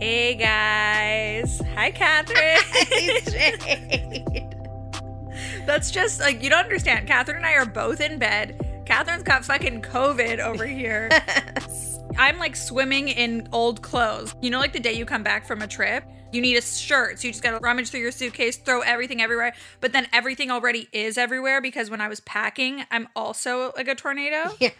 Hey guys. Hi, Catherine. That's just like, you don't understand. Catherine and I are both in bed. Catherine's got fucking COVID over here. I'm like swimming in old clothes. You know, like the day you come back from a trip, you need a shirt. So you just gotta rummage through your suitcase, throw everything everywhere. But then everything already is everywhere because when I was packing, I'm also like a tornado. yeah.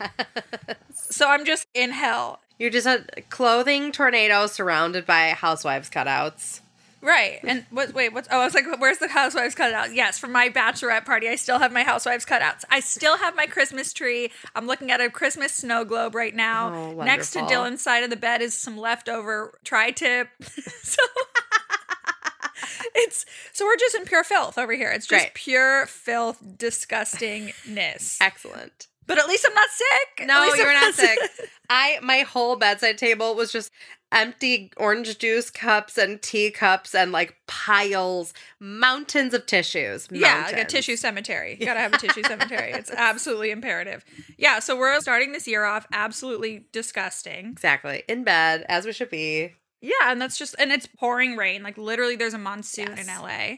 So I'm just in hell. You're just a clothing tornado surrounded by housewives cutouts. Right. And what wait, what's oh I was like, where's the housewives cutout? Yes, for my bachelorette party, I still have my housewives cutouts. I still have my Christmas tree. I'm looking at a Christmas snow globe right now. Oh, Next to. Dylan's side of the bed is some leftover tri tip. so it's so we're just in pure filth over here. It's just pure filth, disgustingness. Excellent. But at least I'm not sick. No, you're I'm not sick. I my whole bedside table was just empty orange juice cups and teacups and like piles, mountains of tissues. Yeah, like a tissue cemetery. You gotta have a tissue cemetery. It's absolutely imperative. Yeah, so we're starting this year off absolutely disgusting. Exactly. In bed, as we should be. Yeah, and that's just, and it's pouring rain. Like literally, there's a monsoon Yes. in LA.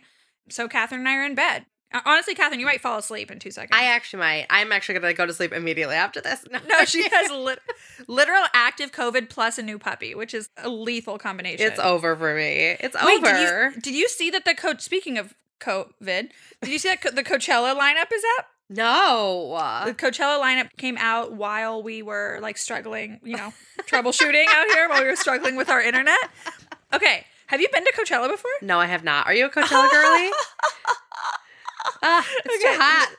So Catherine and I are in bed. Uh, Honestly, Catherine, you might fall asleep in two seconds. I actually might. I'm actually gonna go to sleep immediately after this. no, she has lit- literal active COVID plus a new puppy, which is a lethal combination. It's over for me. It's Wait, over. Did you, did you see that the coach? Speaking of COVID, did you see that co- the Coachella lineup is up? no. the Coachella lineup came out while we were like struggling, you know, troubleshooting out here while we were struggling with our internet. Okay, have you been to Coachella before? No, I have not. Are you a Coachella girly? Ah, it's Okay. too hot.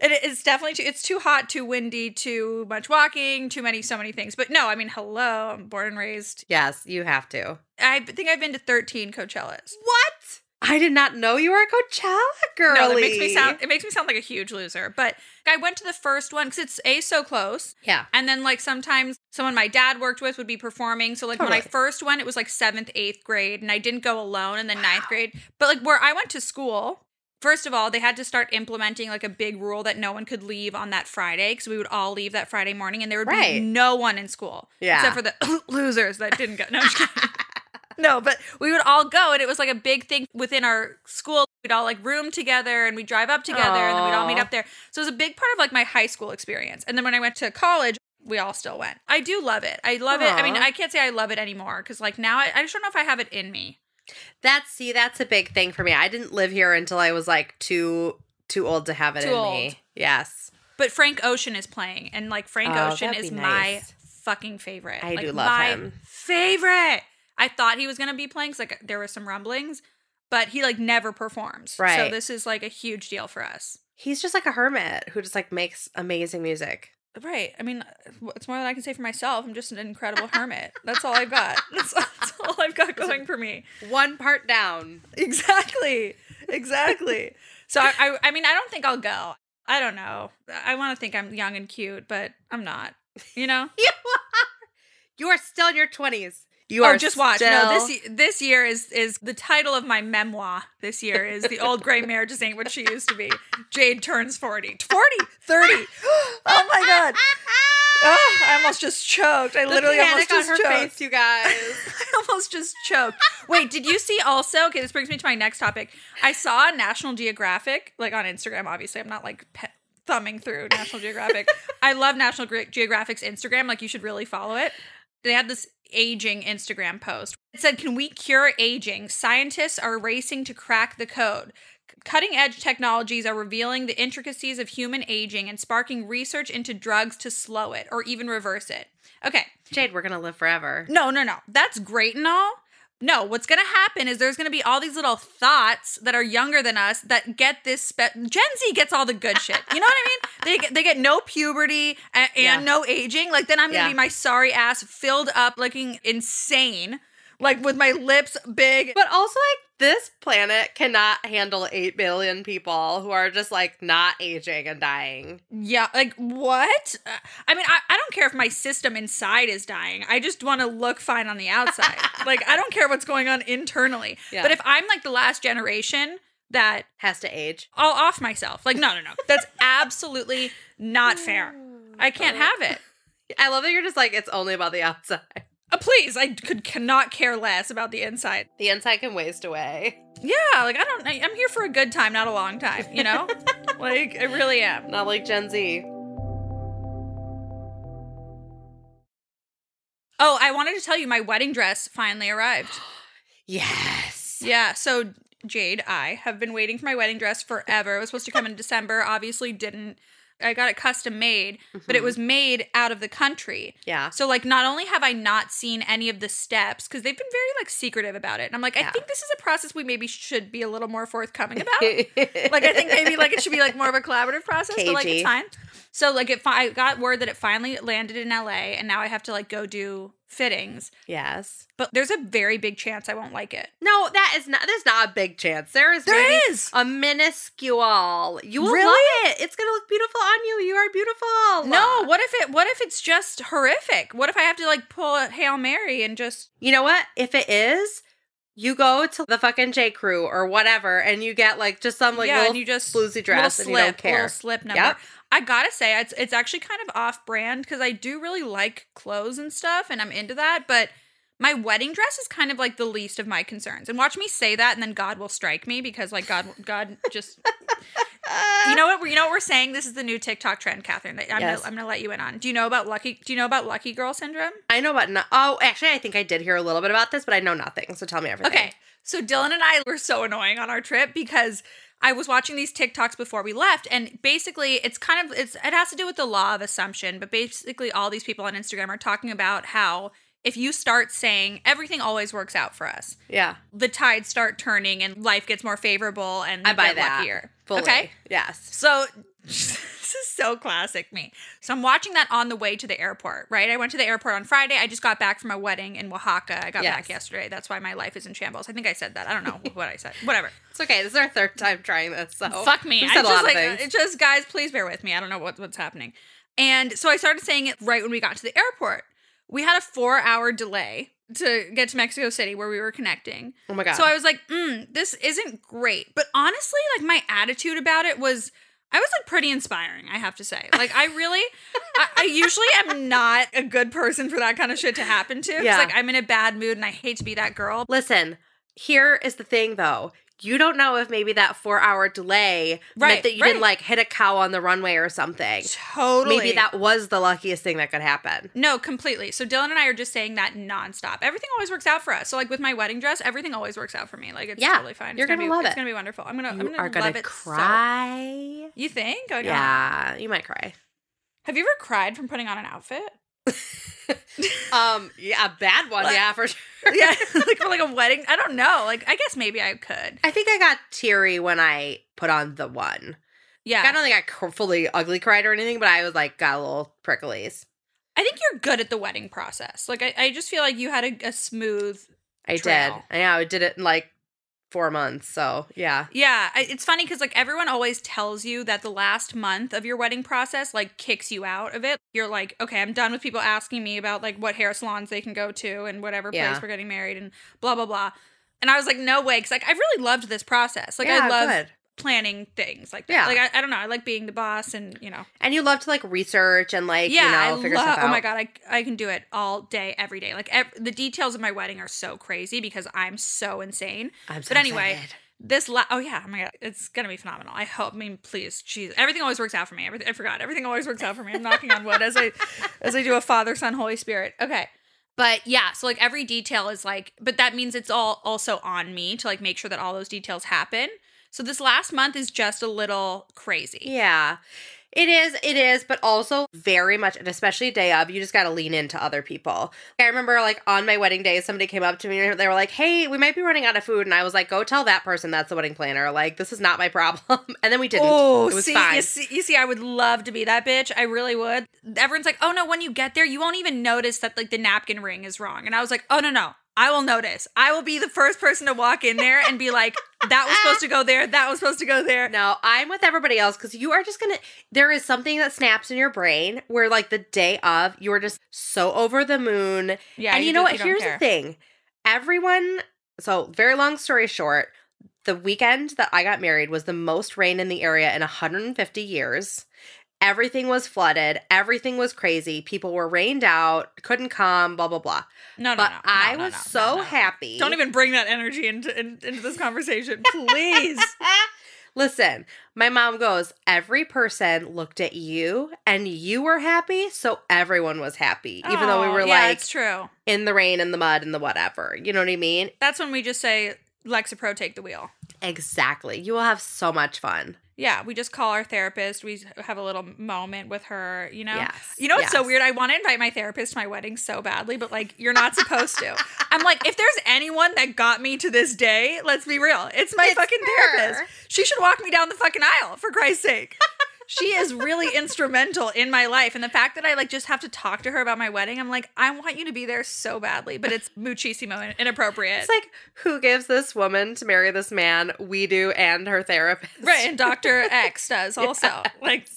It is definitely too, it's too hot, too windy, too much walking, too many so many things. But no, I mean, hello, I'm born and raised. Yes, you have to. I think I've been to 13 Coachellas. What? I did not know you were a Coachella girly. No, that makes me sound it makes me sound like a huge loser. But I went to the first one because it's a so close. Yeah. And then like sometimes someone my dad worked with would be performing. So like when I first went, it was like seventh, eighth grade, and I didn't go alone. And then ninth grade, but like where I went to school, first of all, they had to start implementing like a big rule that no one could leave on that Friday because we would all leave that Friday morning, and there would be no one in school Yeah. except for the losers that didn't go. No. No, but we would all go, and it was like a big thing within our school. We'd all like room together, and we'd drive up together, and then we'd all meet up there. So it was a big part of like my high school experience. And then when I went to college, we all still went. I do love it. I love it. I mean, I can't say I love it anymore because like now I, I just don't know if I have it in me. That's see, that's a big thing for me. I didn't live here until I was like too too old to have it Too in old. me. Yes. But Frank Ocean is playing, and like Frank Oh, Ocean is be my fucking favorite. I Like, do love my him. Favorite. I thought he was gonna be playing because like there were some rumblings, but he like never performs. Right. So this is like a huge deal for us. He's just like a hermit who just like makes amazing music. Right. I mean, it's more than I can say for myself. I'm just an incredible hermit. That's all I've got. That's, that's all I've got going for me. One part down. Exactly. Exactly. so I, I, I mean, I don't think I'll go. I don't know. I want to think I'm young and cute, but I'm not. You know? You are you are still in your twenties. You oh, are just watch. No, this this year is is the title of my memoir. This year is the old gray mare just ain't what she used to be. Jade turns 40. 40, 30. oh my god. Oh, I almost just choked. I The literally almost just her choked. face, you guys. I almost just choked. Wait, did you see also? Okay, this brings me to my next topic. I saw National Geographic, like on Instagram. Obviously, I'm not like pe- thumbing through National Geographic. I love National Ge- Geographic's Instagram. Like, you should really follow it. They had this aging Instagram post. It said, Can we cure aging? Scientists are racing to crack the code. Cutting edge technologies are revealing the intricacies of human aging and sparking research into drugs to slow it or even reverse it. Okay, Jade, we're gonna live forever. no, no, no. That's great and all. No, what's going to happen is there's going to be all these little thoughts that are younger than us that get this. Spe- Gen Z gets all the good shit. You know what I mean? They get, they get no puberty and, and Yeah. no aging. Like then I'm going to Yeah. be my sorry ass filled up looking insane, like with my lips big. But also, like, this planet cannot handle 8 billion people who are just, like, not aging and dying. Yeah, like what? Uh, I mean, I, I don't care if my system inside is dying. I just want to look fine on the outside. like, I don't care what's going on internally. Yeah. But if I'm like the last generation that Has to age. I'll off myself. Like, no, no, no. That's absolutely not fair. I can't have it. I love that you're just like, it's only about the outside. Uh, please, I could cannot care less about the inside. The inside can waste away. Yeah, like I don't. I- I'm here for a good time, not a long time. You know, like I really am. Not like Gen Z. Oh, I wanted to tell you, my wedding dress finally arrived. Yes. Yeah, so Jade, I have been waiting for my wedding dress forever. It was supposed to come in December, obviously didn't. I got it custom made, but it Mhm. was made out of the country. Yeah. So like not only have I not seen any of the steps cuz they've been very like secretive about it. And I'm like I think this is a process we maybe should be a little more forthcoming about. like I think maybe like it should be like more of a collaborative process, but like Cagey. it's fine. So like it fi- I got word that it finally landed in LA and now I have to like go do fittings. yes. But there's a very big chance I won't like it. No, that is not. There's not a big chance. There is. There is. a minuscule. You will Really? love it. It's gonna look beautiful on you. You are beautiful. No, what if it what if it's just horrific? What if I have to like pull a Hail Mary and just You know what? If it is, you go to the fucking J Crew or whatever, and you get like just some like yeah, little and you just floozy dress, little and you don't slip, care. little slip number. Yep. I gotta say, it's it's actually kind of off brand because I do really like clothes and stuff, and I'm into that. But my wedding dress is kind of like the least of my concerns. And watch me say that, and then God will strike me because like God, God just you know what you know what we're saying. This is the new TikTok trend, Catherine. I'm Yes. gonna, I'm gonna let you in on. Do you know about lucky? Do you know about lucky girl syndrome? I know about. No- oh, actually, I think I did hear a little bit about this, but I know nothing. So tell me everything. Okay. So Dylan and I were so annoying on our trip because I was watching these TikToks before we left and basically it's kind of it's it has to do with the law of assumption, but basically all these people on Instagram are talking about how if you start saying everything always works out for us, Yeah. the tides start turning and life gets more favorable and I buy that. luckier. Fully. Okay? Yes. So this is so classic me. So I'm watching that on the way to the airport, right? I went to the airport on Friday. I just got back from a wedding in Oaxaca. I got Yes. back yesterday. That's why my life is in shambles. I think I said that. I don't know what I said. Whatever. It's okay. This is our third time trying this. So Fuck me. I said a just lot like just guys, please bear with me. I don't know what, what's happening. And so I started saying it right when we got to the airport. We had a four hour delay to get to Mexico City where we were connecting. oh my god. So I was like, mm, this isn't great. But honestly, like my attitude about it was I was like pretty inspiring, I have to say. Like I really I, I usually am not a good person for that kind of shit to happen to. Yeah. like I'm in a bad mood and I hate to be that girl. Listen, here is the thing though. You don't know if maybe that four hour delay Right, meant that you right. didn't like hit a cow on the runway or something. Totally. Maybe that was the luckiest thing that could happen. No, completely. So Dylan and I are just saying that nonstop. Everything always works out for us. So like with my wedding dress, everything always works out for me. Like it's Yeah, totally fine. you're it's gonna be, love It's gonna be wonderful. I'm gonna I'm You gonna are gonna love it so- cry. You think? Oh, I don't know. Yeah, you might cry. Have you ever cried from putting on an outfit? um, yeah, a bad one, What? yeah, for sure. yeah, like for like a wedding. I don't know. Like I guess maybe I could. I think I got teary when I put on the one. Yeah, I don't think I fully ugly cried or anything, but I was like got a little pricklies. I think you're good at the wedding process. Like I, I just feel like you had a, a smooth. I Trail. did. Yeah, I did it in like four months. So yeah, Yeah, it's funny because like everyone always tells you that the last month of your wedding process like kicks you out of it. You're like, okay, I'm done with people asking me about like what hair salons they can go to and whatever place we're getting married and blah blah blah. And I was like, no way, because like I really loved this process. Like Yeah, I love good. Planning things like that. Yeah. Like I, I don't know, I like being the boss and you know. And you love to like research and like yeah, you know I figure stuff out. Oh my god, I I can do it all day, every day. Like ev- the details of my wedding are so crazy because I'm so insane. I'm so But anyway, excited. This la- oh yeah, oh my god, it's gonna be phenomenal. I hope. I mean, please, jeez, everything always works out for me. Everything I forgot. Everything always works out for me. I'm knocking on wood as I as I do a Father, Son, Holy Spirit. Okay. But yeah, so like every detail is like, but that means it's all also on me to like make sure that all those details happen. So this last month is just a little crazy. Yeah. It is, it is, but also very much, and especially day of, you just got to lean into other people. I remember, like, on my wedding day, somebody came up to me and they were like, Hey, we might be running out of food. And I was like, Go tell that person that's the wedding planner. Like, this is not my problem. And then we didn't. Oh, it was see, fine. You see, you see, I would love to be that bitch. I really would. Everyone's like, "Oh no!" When you get there, you won't even notice that like the napkin ring is wrong. And I was like, "Oh no, no! I will notice. I will be the first person to walk in there and be like, that was supposed to go there. That was supposed to go there." No, I'm with everybody else because you are just gonna. There is something that snaps in your brain where, like, the day of, you are just so over the moon. Yeah, and you, know just- what? don't Here's care. the thing everyone, so very long story short, the weekend that I got married was the most rain in the area in 150 years. Everything was flooded. Everything was crazy. People were rained out, couldn't come, blah, blah, blah. No, no, But no, no, I no, was so happy. Don't even bring that energy into in, into this conversation, please. Listen, my mom goes, every person looked at you and you were happy, so everyone was happy, even though we Oh, were yeah, like it's true. in the rain and the mud and the whatever. You know what I mean? That's when we just say Lexapro, take the wheel. Exactly. You will have so much fun. Yeah, we just call our therapist. We have a little moment with her, you know? Yes, You know what's so weird? I want to invite my therapist to my wedding so badly, but like, you're not supposed to. I'm like, if there's anyone that got me to this day, let's be real. It's my It's fucking her. therapist. She should walk me down the fucking aisle, for Christ's sake. she is really instrumental in my life. And the fact that I like just have to talk to her about my wedding, I'm like, I want you to be there so badly, but it's muchísimo inappropriate. It's like, who gives this woman to marry this man? We do, and her therapist. Right, and Dr. X does also. Like,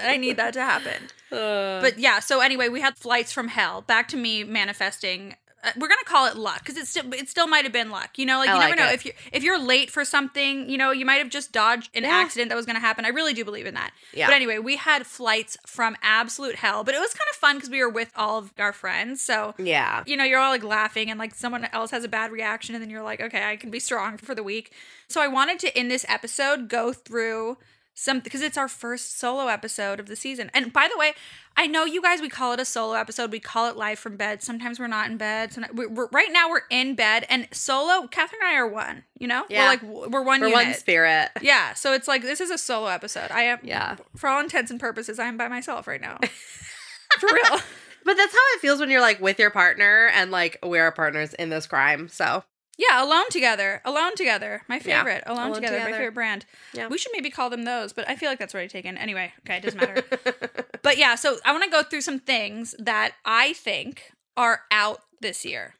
I need that to happen. Uh, But yeah, so anyway, we had flights from hell. Back to me manifesting. Uh, we're gonna call it luck because it still it still might have been luck. You know, like I you like never know it. if you if you're late for something. You know, you might have just dodged an Yeah. accident that was gonna happen. I really do believe in that. Yeah. But anyway, we had flights from absolute hell, but it was kind of fun because we were with all of our friends. So yeah. you know, you're all like laughing and like someone else has a bad reaction and then you're like, okay, I can be strong for the week. So I wanted to in this episode go through some because it's our first solo episode of the season. And by the way, I know you guys we call it a solo episode. We call it live from bed. Sometimes we're not in bed. So we're, we're, right now we're in bed and solo. Catherine and I are one. You know, Yeah. we're like we're one For unit. one spirit. yeah, so it's like this is a solo episode. I am Yeah. for all intents and purposes, I am by myself right now. for real. But that's how it feels when you're like with your partner and like we are partners in this crime. So Yeah, Alone Together. Alone Together. My Yeah. favorite. Alone, Alone Together, My favorite brand. Yeah. We should maybe call them those, but I feel like that's already taken. Anyway, okay, it doesn't matter. but yeah, so I want to go through some things that I think are out this year,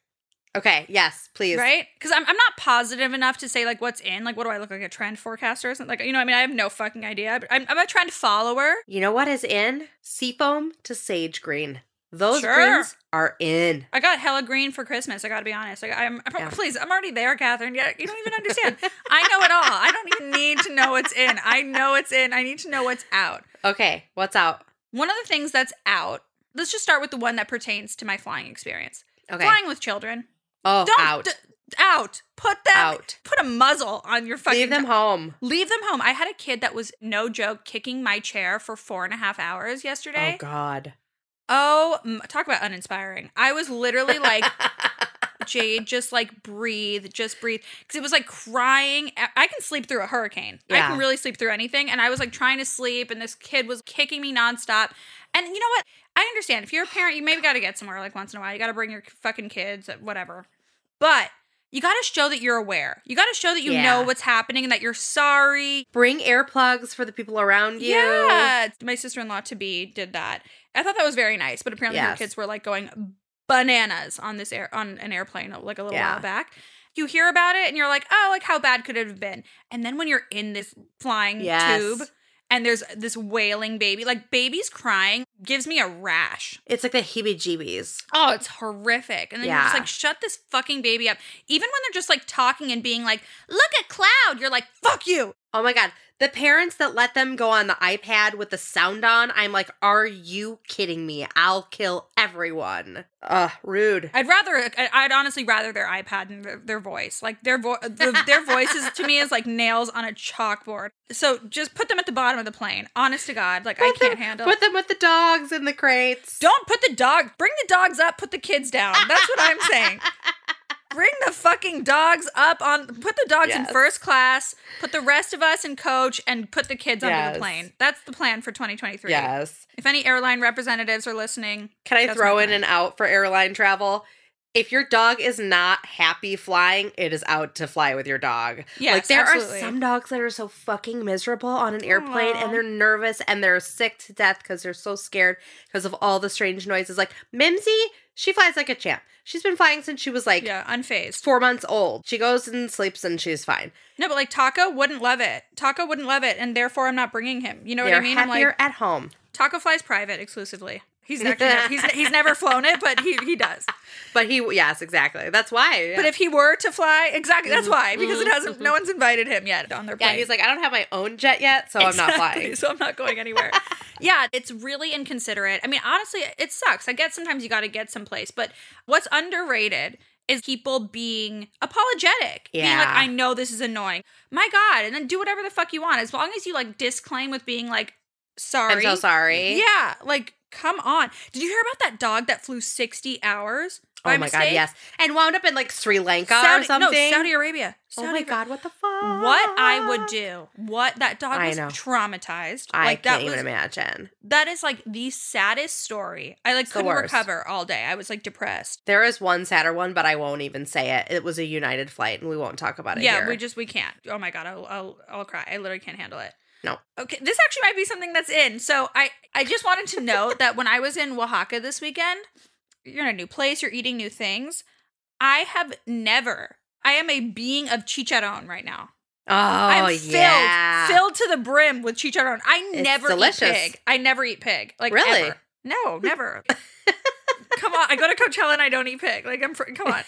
okay, yes, please. right? Because I'm, I'm not positive enough to say like what's in. Like, what do I look like a trend forecaster or something? Like, you know, I mean, I have no fucking idea. But I'm, I'm a trend follower. You know what is in? Seafoam to sage green. Those Sure. greens are in. I got hella green for Christmas. I got to be honest. I'm, I'm Yeah. please, I'm already there, Catherine. Yeah, you don't even understand. I know it all. I don't even need to know what's in. I know it's in. I need to know what's out. Okay, what's out? One of the things that's out, let's just start with the one that pertains to my flying experience. Okay. Flying with children. oh, Don't out. d- out. Put them Out. put a muzzle on your fucking Leave them home. Leave them home. I had a kid that was no joke kicking my chair for four and a half hours yesterday. Oh God. Oh, talk about uninspiring. I was literally like, Jade, just like breathe, just breathe. Because it was like crying. I can sleep through a hurricane. I can really sleep through anything. And I was like trying to sleep, and this kid was kicking me nonstop. And you know what? I understand. If you're a parent, you maybe got to get somewhere like once in a while. You got to bring your fucking kids, uh, whatever. But you got to show that you're aware. You got to show that you Yeah. know what's happening and that you're sorry. Bring earplugs for the people around you. Yeah. My sister in law to be did that. I thought that was very nice, but apparently her kids were like going bananas on this air on an airplane like a little Yeah. while back. You hear about it and you're like, oh, like how bad could it have been? And then when you're in this flying Yes. tube and there's this wailing baby, like babies crying gives me a rash. It's like the heebie-jeebies. Oh, it's horrific. And then you're just like, shut this fucking baby up. Even when they're just like talking and being like, look at Cloud, you're like, fuck you. Oh my God. The parents that let them go on the iPad with the sound on, I'm like, are you kidding me? I'll kill everyone. Ugh, rude. I'd rather, I'd honestly rather their iPad and their, their voice. Like their vo- the, their voices to me is like nails on a chalkboard. So just put them at the bottom of the plane. Honest to God, like I can't them- handle. Put them with the dogs in the crates. Don't put the dog. Bring the dogs up. Put the kids down. That's what I'm saying. Bring the fucking dogs up on. Put the dogs in first class. Put the rest of us in coach, and put the kids under Yes. the plane. That's the plan for 2023. Yes. If any airline representatives are listening, Can I throw in plan. and out for airline travel? If your dog is not happy flying, it is out to fly with your dog. Yes, like there absolutely. are some dogs that are so fucking miserable on an airplane Aw. and they're nervous and they're sick to death because they're so scared because of all the strange noises. Like Mimsy, she flies like a champ. She's been flying since she was like yeah, unfazed. four months old. She goes and sleeps and she's fine. No, but like Taco wouldn't love it. Taco wouldn't love it, and therefore I'm not bringing him. You know they're what I mean? I'm happier like at home. Taco flies private exclusively. He's actually never, he's he's never flown it, but he he does. But he, yes, exactly. That's why. But if he were to fly, exactly that's why mm-hmm. because it hasn't. Mm-hmm. No one's invited him yet on their plane. yeah, he's like, I don't have my own jet yet, so I'm not flying. So I'm not going anywhere. Yeah, it's really inconsiderate. I mean, honestly, it sucks. I get sometimes you got to get someplace, but what's underrated is people being apologetic. Yeah. Being like, I know this is annoying. My God. And then do whatever the fuck you want. As long as you like disclaim with being like, sorry. I'm so sorry. Yeah. Like, come on. Did you hear about that dog that flew 60 hours? Oh my god, yes. And wound up in like Sri Lanka Saudi, or something. No, Saudi Arabia. oh Saudi my Arabia. god, what the fuck? What I would do, what that dog I was know. traumatized. I like can't that even was imagine. that is like the saddest story. I like the couldn't recover all day. I was like depressed. There is one sadder one, but I won't even say it. It was a United flight, and we won't talk about it. Yeah, here. we just we can't. Oh my god, I'll, I'll I'll cry. I literally can't handle it. No. Okay, this actually might be something that's in. So I I just wanted to note that when I was in Oaxaca this weekend, you're in a new place, you're eating new things. I have never. I am a being of chicharron right now. Oh I'm filled, yeah, filled to the brim with chicharron. I It's never delicious. eat pig. I never eat pig. Like Really? ever. No, never. come on, I go to Coachella and I don't eat pig. Like I'm. Fr- come on.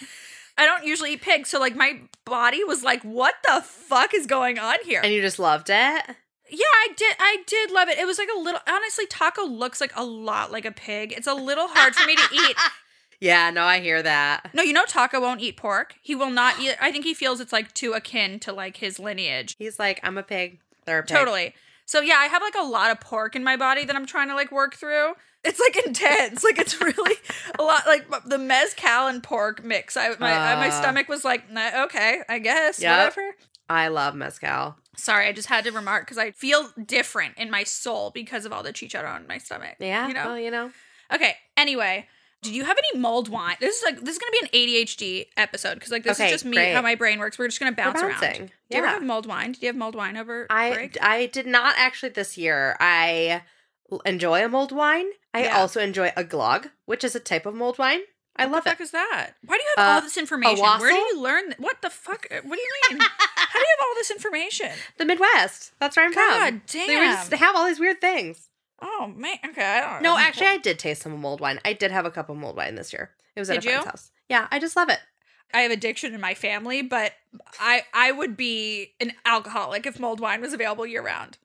I don't usually eat pig, so like my body was like, "What the fuck is going on here?" and you just loved it. Yeah, I did. I did love it. It was like a little. Honestly, taco looks like a lot like a pig. It's a little hard for me to eat. Yeah, no, I hear that. No, you know, Taco won't eat pork. He will not eat. I think he feels it's like too akin to like his lineage. He's like, I'm a pig. They're a pig. Totally. So yeah, I have like a lot of pork in my body that I'm trying to like work through. It's like intense. Like it's really a lot. Like the mezcal and pork mix. I my uh, my stomach was like, okay, I guess Yep. whatever. I love mezcal. Sorry, I just had to remark because I feel different in my soul because of all the chicharron in my stomach. Yeah, you know. well, you know. Okay. Anyway, did you have any mulled wine? This is like this is gonna be an ADHD episode because like this Okay, is just me great. how my brain works. We're just gonna bounce around. bouncing. Do you ever have mulled wine? Did you have mulled wine over I break? I did not actually this year. I enjoy a mulled wine. I Yeah. also enjoy a glog, which is a type of mulled wine. I what love the it. fuck is that? Why do you have Uh, all this information? Where do you learn? th- What the fuck? What do you mean? How do you have all this information? The Midwest. That's where I'm God from. damn. They, were just, they have all these weird things. oh man. Okay. I don't No, know. actually, I did taste some mulled wine. I did have a cup of mulled wine this year. It was at Did a friend's you? house. Yeah, I just love it. I have addiction in my family, but I I would be an alcoholic if mulled wine was available year round.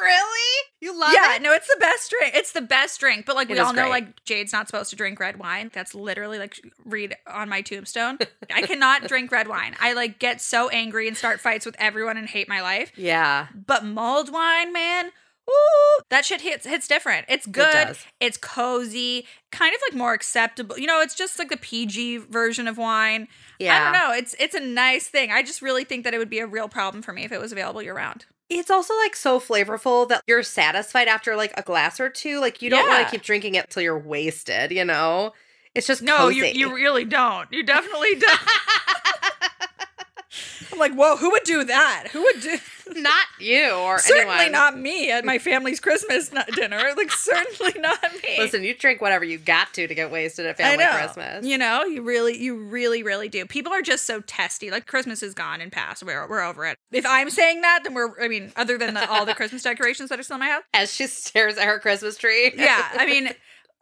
Really? You love yeah, it? no, it's the best drink. It's the best drink. But like It we all know, great. like Jade's not supposed to drink red wine. That's literally like read on my tombstone. I cannot drink red wine. I like get so angry and start fights with everyone and hate my life. Yeah. But mulled wine, man, ooh, that shit hits hits different. It's good. does. it's cozy, kind of like more acceptable. You know, it's just like the PG version of wine. Yeah. I don't know. It's it's a nice thing. I just really think that it would be a real problem for me if it was available year round. It's also like so flavorful that you're satisfied after like a glass or two. Like you don't want to keep drinking it till you're wasted, you know? It's just No, cozy. you you really don't. You definitely don't. I'm like, whoa, who would do that? Who would do? not you or certainly anyone. not me at my family's Christmas dinner. Like, certainly not me. Listen, you drink whatever you got to to get wasted at family. Christmas. You know, you really, you really, really do. People are just so testy. Like Christmas is gone and past. We're we're over it. If I'm saying that, then we're. I mean, other than the, all the Christmas decorations that are still in my house. As she stares at her Christmas tree. Yeah, I mean,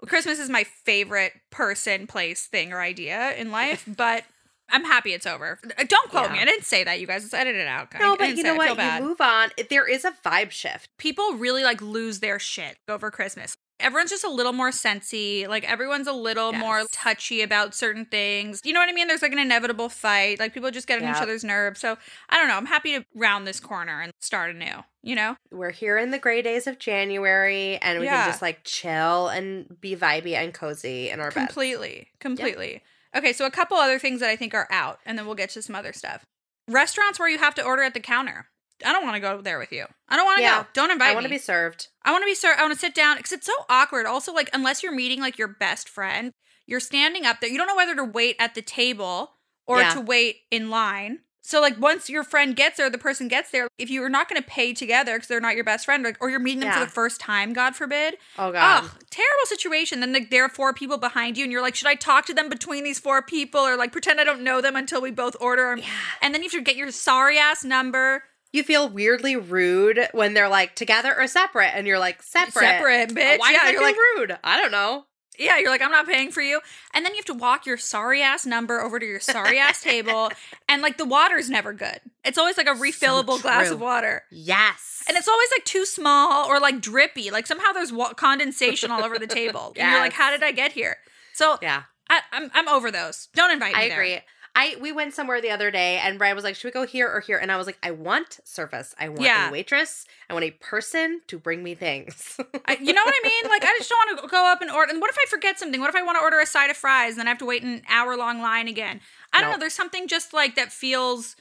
Christmas is my favorite person, place, thing, or idea in life. But I'm happy it's over. Uh, Don't quote me. I didn't say that. You guys just edit it out. No, but you know. What? You move on. There is a vibe shift. people really like lose their shit over Christmas. Everyone's just a little more sensy. Like everyone's a little more touchy about certain things. You know what I mean? There's like an inevitable fight. Like people just get on each other's nerves. So I don't know. I'm happy to round this corner and start anew. You know? We're here in the gray days of January and we Yeah. can just like chill and be vibey and cozy in our beds. Completely. Completely. Okay, so a couple other things that I think are out, and then we'll get to some other stuff. Restaurants where you have to order at the counter. I don't want to go there with you. I don't want to Yeah. go. Don't invite I want to be served. I want to be served. I want to sit down because it's so awkward. Also, like unless you're meeting like your best friend, you're standing up there. You don't know whether to wait at the table or Yeah. to wait in line. So like once your friend gets there, the person gets there. If you are not going to pay together because they're not your best friend, like, or you're meeting them for the first time, God forbid. Oh god. Ugh, terrible situation. Then like, there are four people behind you, and you're like, should I talk to them between these four people, or like pretend I don't know them until we both order? Yeah. And then you have to get your sorry ass number. You feel weirdly rude when they're like together or separate, and you're like separate. Separate, oh, bitch. Why yeah, you're like, rude? I don't know. Yeah, you're like, I'm not paying for you. And then you have to walk your sorry ass number over to your sorry ass table. And like the water's never good. It's always like a refillable glass of water. Yes. And it's always like too small or like drippy. Like somehow there's wa- condensation all over the table. And you're like, how did I get here? So yeah. I, I'm, I'm over those. Don't invite me I there. agree. I we went somewhere the other day and Brian was like, "Should we go here or here?" And I was like, "I want service. I want Yeah. a waitress. I want a person to bring me things." I, you know what I mean? Like, I just don't want to go up and order. And what if I forget something? What if I want to order a side of fries and then I have to wait an hour long line again? I don't No. know. There's something just like that feels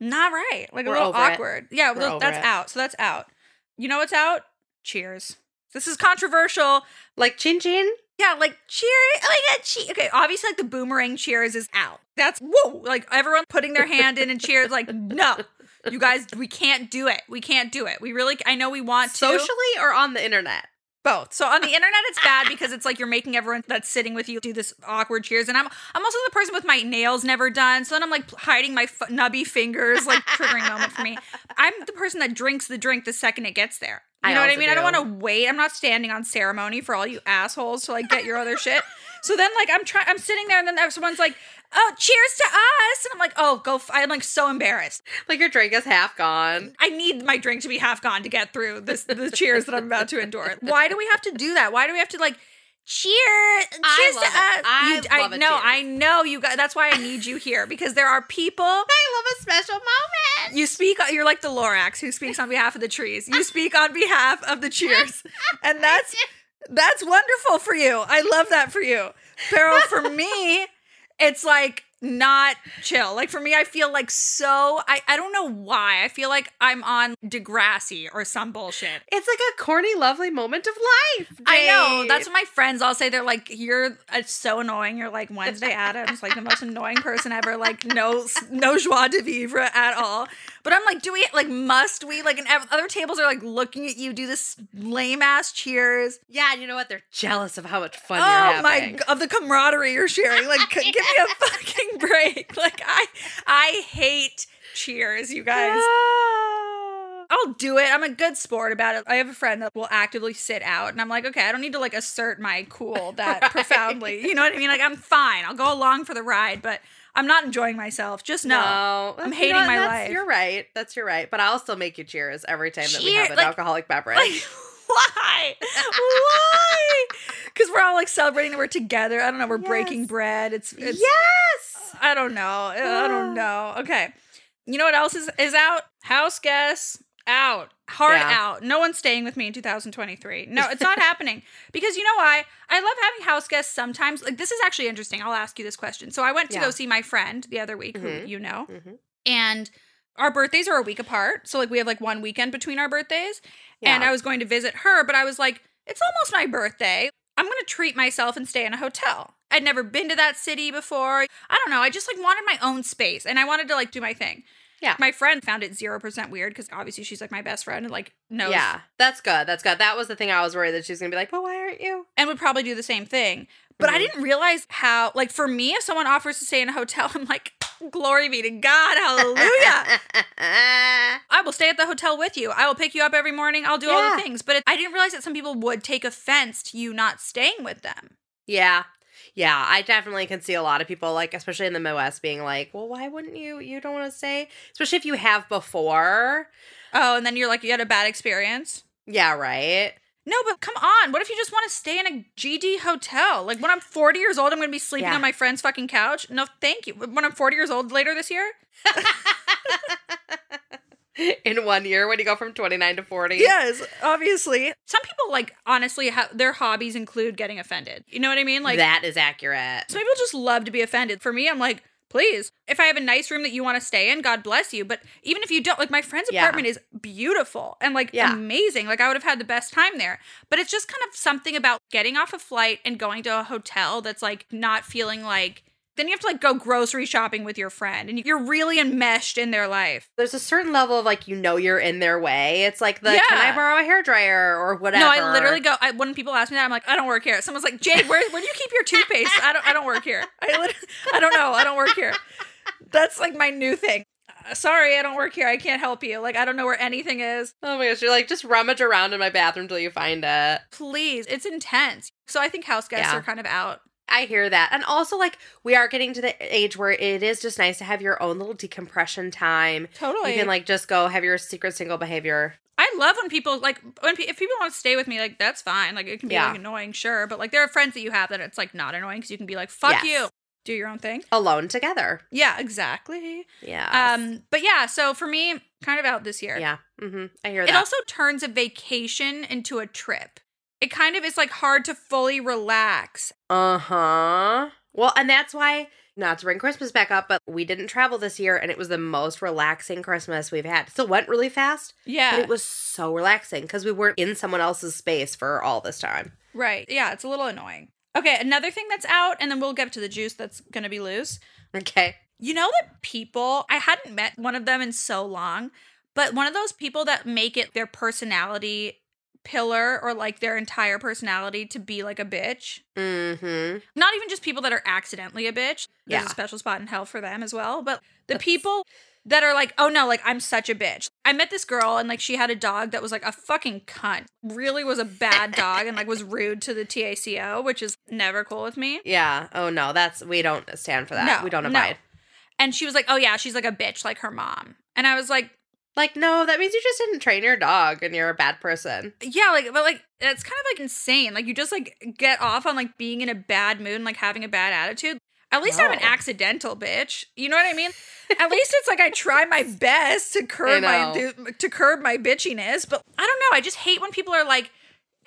not right, like a We're little over it. awkward. Yeah, that's it. out. So that's out. You know what's out? Cheers. This is controversial. like chin chin. Yeah, like cheer. Oh my god, cheer. Okay, obviously, like the boomerang cheers is out. That's whoa. Like everyone putting their hand in and cheers. Like no, you guys, we can't do it. We can't do it. We really. I know we want to Socially or on the internet? both. So on the internet, it's bad because it's like you're making everyone that's sitting with you do this awkward cheers. And I'm I'm also the person with my nails never done. So then I'm like hiding my f- nubby fingers, like triggering moment for me. I'm the person that drinks the drink the second it gets there. You I know what I mean? I don't want to wait. I'm not standing on ceremony for all you assholes to like get your other shit. So then like I'm trying, I'm sitting there, and then someone's like, "Oh, cheers to us!" And I'm like, "Oh, go!" F-. I'm like so embarrassed. Like your drink is half gone. I need my drink to be half gone to get through this the cheers that I'm about to endure. Why do we have to do that? Why do we have to like cheer cheers I to us? I You- love a know, cheers. I know you guys. That's why I need you here because there are people. I love a special moment. You speak. You're like the Lorax who speaks on behalf of the trees. You speak on behalf of the cheers, and that's that's wonderful for you. I love that for you. Pero for me, it's like not chill. Like for me, I feel like so I, I don't know why. I feel like I'm on Degrassi or some bullshit. It's like a corny, lovely moment of life. I know. That's what my friends all say. They're like, "You're it's so annoying. You're like Wednesday Addams, like the most annoying person ever. Like no no joie de vivre at all." But I'm like, do we like must we like? And other tables are like looking at you do this lame ass cheers. yeah. And you know what? They're jealous of how much fun oh you're my of the camaraderie you're sharing. Like, c- give me a fucking break. Like I I hate cheers, you guys. I'll do it. I'm a good sport about it. I have a friend that will actively sit out, and I'm like, okay, I don't need to like assert my cool that Right. profoundly. You know what I mean? Like, I'm fine. I'll go along for the ride, but I'm not enjoying myself. Just no. No, I'm you hating know, my that's- life. You're right. That's you're right. But I'll still make you cheers every time that we have an like- alcoholic beverage. Like, why? why? Because we're all like celebrating that we're together. I don't know. We're breaking bread. It's it's. yes. I don't know. I don't know. Okay. You know what else is is out? House guests out. Hard Yeah. out. No one's staying with me in 2023. No, it's not happening. Because you know why? I love having house guests sometimes. Like this is actually interesting. I'll ask you this question. So I went to Yeah. go see my friend the other week, who Mhm. you know, Mhm. and our birthdays are a week apart. So like we have like one weekend between our birthdays. And I was going to visit her, but I was like, it's almost my birthday. I'm going to treat myself and stay in a hotel. I'd never been to that city before. I don't know. I just like wanted my own space and I wanted to like do my thing. Yeah. My friend found it 0% weird because obviously she's like my best friend and like knows Yeah, that's good. That's good. That was the thing I was worried that she's gonna be like, "Well, why aren't you?" and would probably do the same thing. But I Mhm. didn't realize how, like, for me, if someone offers to stay in a hotel, I'm like, glory be to God, hallelujah. I will stay at the hotel with you. I will pick you up every morning. I'll do all the things. But it, I didn't realize that some people would take offense to you not staying with them. yeah, yeah. I definitely can see a lot of people, like especially in the Midwest, being like, "Well, why wouldn't you? You don't want to stay?" Especially if you have before. Oh, and then you're like, you had a bad experience. Yeah, right. No, but come on. What if you just want to stay in a GD hotel? Like when I'm 40 years old, I'm going to be sleeping Yeah. on my friend's fucking couch? No, thank you. When I'm 40 years old later this year? in one year when you go from 29 to 40. Yes, obviously. Some people, like, honestly, ha- their hobbies include getting offended. You know what I mean? Like, that is accurate. some people just love to be offended. For me, I'm like, please, if I have a nice room that you want to stay in, God bless you. But even if you don't, like, my friend's Yeah. apartment is beautiful and, like, Yeah. amazing. Like, I would have had the best time there. But it's just kind of something about getting off a flight and going to a hotel that's, like, not feeling like, then you have to, like, go grocery shopping with your friend and you're really enmeshed in their life. There's a certain level of like you know you're in their way. It's like the can I borrow a hair dryer or whatever. No, I literally go. I, when people ask me that, I'm like, I don't work here. Someone's like, Jade, where where do you keep your toothpaste? I don't. I don't work here. I I don't know. I don't work here. That's like my new thing. Uh, sorry, I don't work here. I can't help you. Like I don't know where anything is. Oh my gosh, you're like just rummage around in my bathroom till you find it. Please, it's intense. So I think house guests Yeah. are kind of out. I hear that. And also, like, we are getting to the age where it is just nice to have your own little decompression time. Totally. You can, like, just go have your secret single behavior. I love when people like when pe- if people want to stay with me, like that's fine. Like it can be Yeah. like annoying, sure, but like there are friends that you have that it's like not annoying because you can be like, "Fuck Yes. you, do your own thing." Alone together. Yeah, exactly. Yeah. Um, but yeah, so for me, kind of out this year. yeah. Mm-hmm. I hear that. It also turns a vacation into a trip. It kind of is like hard to fully relax. Uh huh. Well, and that's why, not to bring Christmas back up, but we didn't travel this year, and it was the most relaxing Christmas we've had. It still went really fast, Yeah. but it was so relaxing because we weren't in someone else's space for all this time. right. Yeah, it's a little annoying. Okay, another thing that's out, and then we'll get to the juice that's gonna be loose. Okay. You know that people, I hadn't met one of them in so long, but one of those people that make it their personality pillar or like their entire personality to be like a bitch. Mm hmm. Not even just people that are accidentally a bitch. There's Yeah. a special spot in hell for them as well. But the That's- people that are like, oh no, like I'm such a bitch. I met this girl and like she had a dog that was like a fucking cunt. Really was a bad dog and like was rude to the TACO, which is never cool with me. Yeah. Oh, no. That's, we don't stand for that. No, we don't no. abide. And she was like, oh yeah, she's like a bitch like her mom. And I was like, Like, no, that means you just didn't train your dog and you're a bad person. Yeah, like, but like, it's kind of like insane. Like, you just like get off on like being in a bad mood and like having a bad attitude. At least I'm an accidental bitch. You know what I mean? At least it's like I try my best to curb my to curb my bitchiness. But I don't know. I just hate when people are like,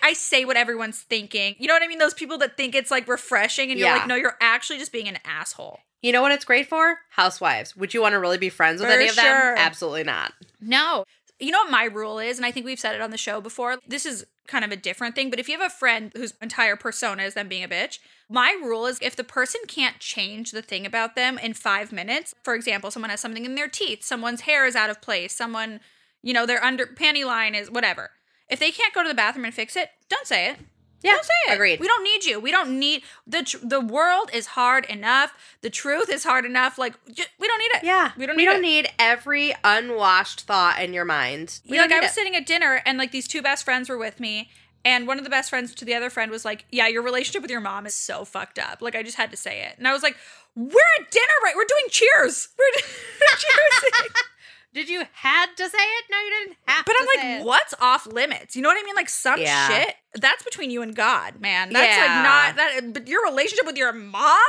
I say what everyone's thinking. You know what I mean? Those people that think it's like refreshing and you're Yeah. like, no, you're actually just being an asshole. You know what it's great for? Housewives. Would you want to really be friends with For any of them? Absolutely not. No. You know what my rule is? And I think we've said it on the show before. This is kind of a different thing, but if you have a friend whose entire persona is them being a bitch, my rule is if the person can't change the thing about them in five minutes, for example, someone has something in their teeth, someone's hair is out of place, someone, you know, their under panty line is whatever. If they can't go to the bathroom and fix it, don't say it. Yeah. Don't say it. Agreed. We don't need you. We don't need the tr- the world is hard enough. The truth is hard enough. Like j- we don't need it. Yeah. we don't we need don't it. need every unwashed thought in your mind. We Yeah, like I was it. sitting at dinner and like these two best friends were with me. And one of the best friends to the other friend was like, Yeah, your relationship with your mom is so fucked up. Like, I just had to say it. And I was like, We're at dinner, right? We're doing cheers. We're cheersing. Did you had to say it? No, you didn't have to. But to I'm say like, it. What's off limits? You know what I mean? Like, some Yeah. shit, that's between you and God, man. That's Yeah. like not that, but your relationship with your mom?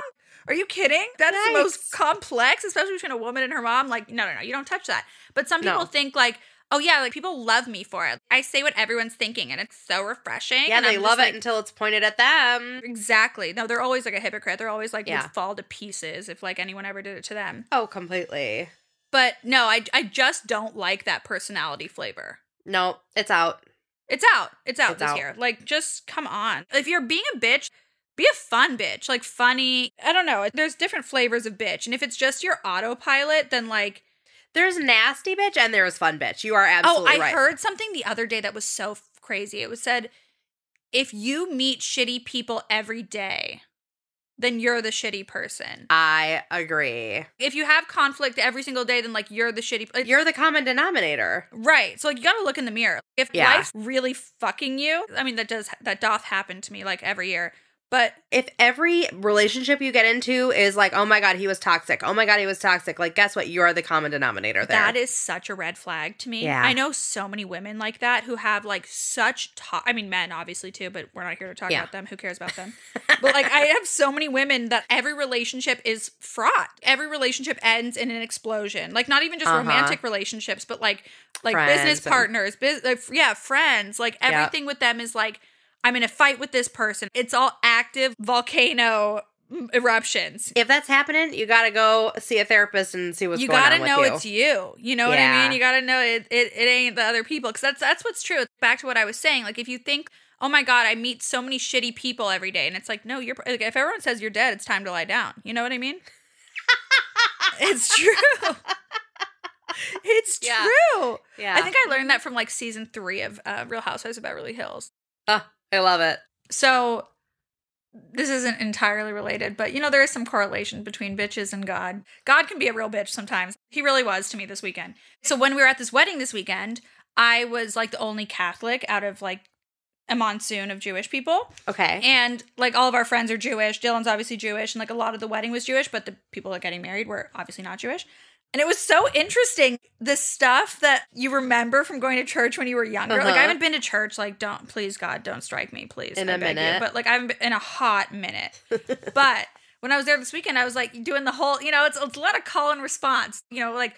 Are you kidding? That's the most complex, especially between a woman and her mom. Like, no, no, no, you don't touch that. But some people No. think like, oh yeah, like people love me for it. I say what everyone's thinking, and it's so refreshing. Yeah, and they I'm love just it until it's pointed at them. Exactly. No, they're always like a hypocrite. They're always like Yeah. would fall to pieces if like anyone ever did it to them. Oh, completely. But no, I I just don't like that personality flavor. No, it's out. It's out. It's out It's this out. year. Like, just come on. If you're being a bitch, be a fun bitch. Like, funny. I don't know. There's different flavors of bitch. And if it's just your autopilot, then like, There's nasty bitch and there's fun bitch. You are oh, absolutely. oh, I right. heard something the other day that was so f- crazy. It was said, if you meet shitty people every day, then you're the shitty person. I agree. If you have conflict every single day, then like you're the shitty. Like, You're the common denominator. Right. So like you got to look in the mirror. If Yeah. life's really fucking you, I mean that does that doth happen to me like every year. But If every relationship you get into is like, oh my God, he was toxic. Oh my God, he was toxic. Like, guess what? You're the common denominator there. that is such a red flag to me. Yeah. I know so many women like that who have like such to- I mean men obviously too, but we're not here to talk Yeah. about them. Who cares about them? but like I have so many women that every relationship is fraught. Every relationship ends in an explosion. Like not even just Uh-huh. romantic relationships, but like like Friends business and- partners, biz- like, yeah, friends. Like Yep. everything with them is like I'm in a fight with this person. It's all active volcano eruptions. if that's happening, you got to go see a therapist and see what's going on. you gotta know you. it's you. You know what I mean? You gotta know it, it. It ain't the other people because that's that's what's true. Back to what I was saying. Like if you think, oh my god, I meet so many shitty people every day, and it's like, no, you're. Like, if everyone says you're dead, it's time to lie down. You know what I mean? it's true. it's Yeah. true. yeah. I think I learned that from like season three of uh, Real Housewives of Beverly Hills. Oh, I love it. So this isn't entirely related, but you know, there is some correlation between bitches and God. God can be a real bitch sometimes. He really was to me this weekend. So when we were at this wedding this weekend, I was like the only Catholic out of like a monsoon of Jewish people. Okay. And like all of our friends are Jewish. Dylan's obviously Jewish, and like a lot of the wedding was Jewish, but the people that getting married were obviously not Jewish. And it was so interesting the stuff that you remember from going to church when you were younger. Like Uh-huh. I haven't been to church. Like don't please God don't strike me, please. In I a beg you. minute. But like I haven't been in a hot minute. but when I was there this weekend, I was like doing the whole. You know, it's, it's a lot of call and response. You know, like.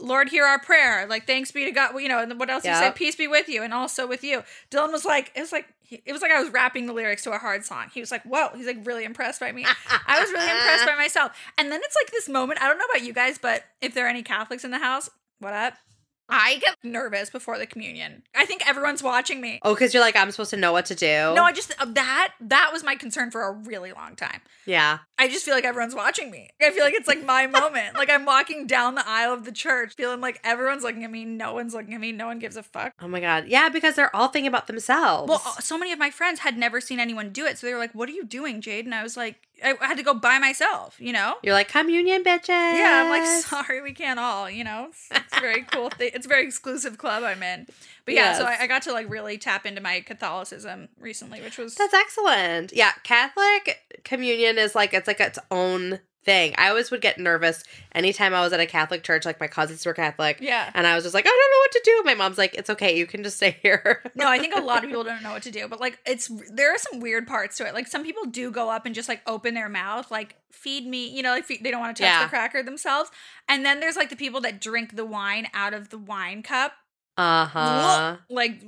Lord, hear our prayer. Like, thanks be to God. You know, and what else you say? Yep. Peace be with you, and also with you. Dylan was like, it was like, it was like I was rapping the lyrics to a hard song. He was like, whoa. He's like really impressed by me. I was really impressed by myself. And then it's like this moment. I don't know about you guys, but if there are any Catholics in the house, what up? I get nervous before the communion. I think everyone's watching me. Oh, because you're like, I'm supposed to know what to do. No, I just uh, that that was my concern for a really long time. yeah. I just feel like everyone's watching me. I feel like it's like my moment. Like I'm walking down the aisle of the church, feeling like everyone's looking at me. No one's looking at me. No one gives a fuck. Oh my god. Yeah, because they're all thinking about themselves. Well, uh, so many of my friends had never seen anyone do it, so they were like, "What are you doing, Jade?" And I was like, "I had to go by myself," you know. you're like communion bitches. Yeah, I'm like, sorry, we can't all, you know. It's, it's a very cool. Thing. It's a very exclusive club I'm in. But yeah, so I, I got to like really tap into my Catholicism recently, which was That's excellent. Yeah, Catholic communion is like it's like its own thing. I always would get nervous anytime I was at a Catholic church, like my cousins were Catholic. yeah. And I was just like, I don't know what to do. My mom's like, it's okay, you can just stay here. No, I think a lot of people don't know what to do, but like it's there are some weird parts to it. Like some people do go up and just like open their mouth, like feed me, you know, like feed, they don't want to touch Yeah. the cracker themselves. And then there's like the people that drink the wine out of the wine cup. Uh huh. like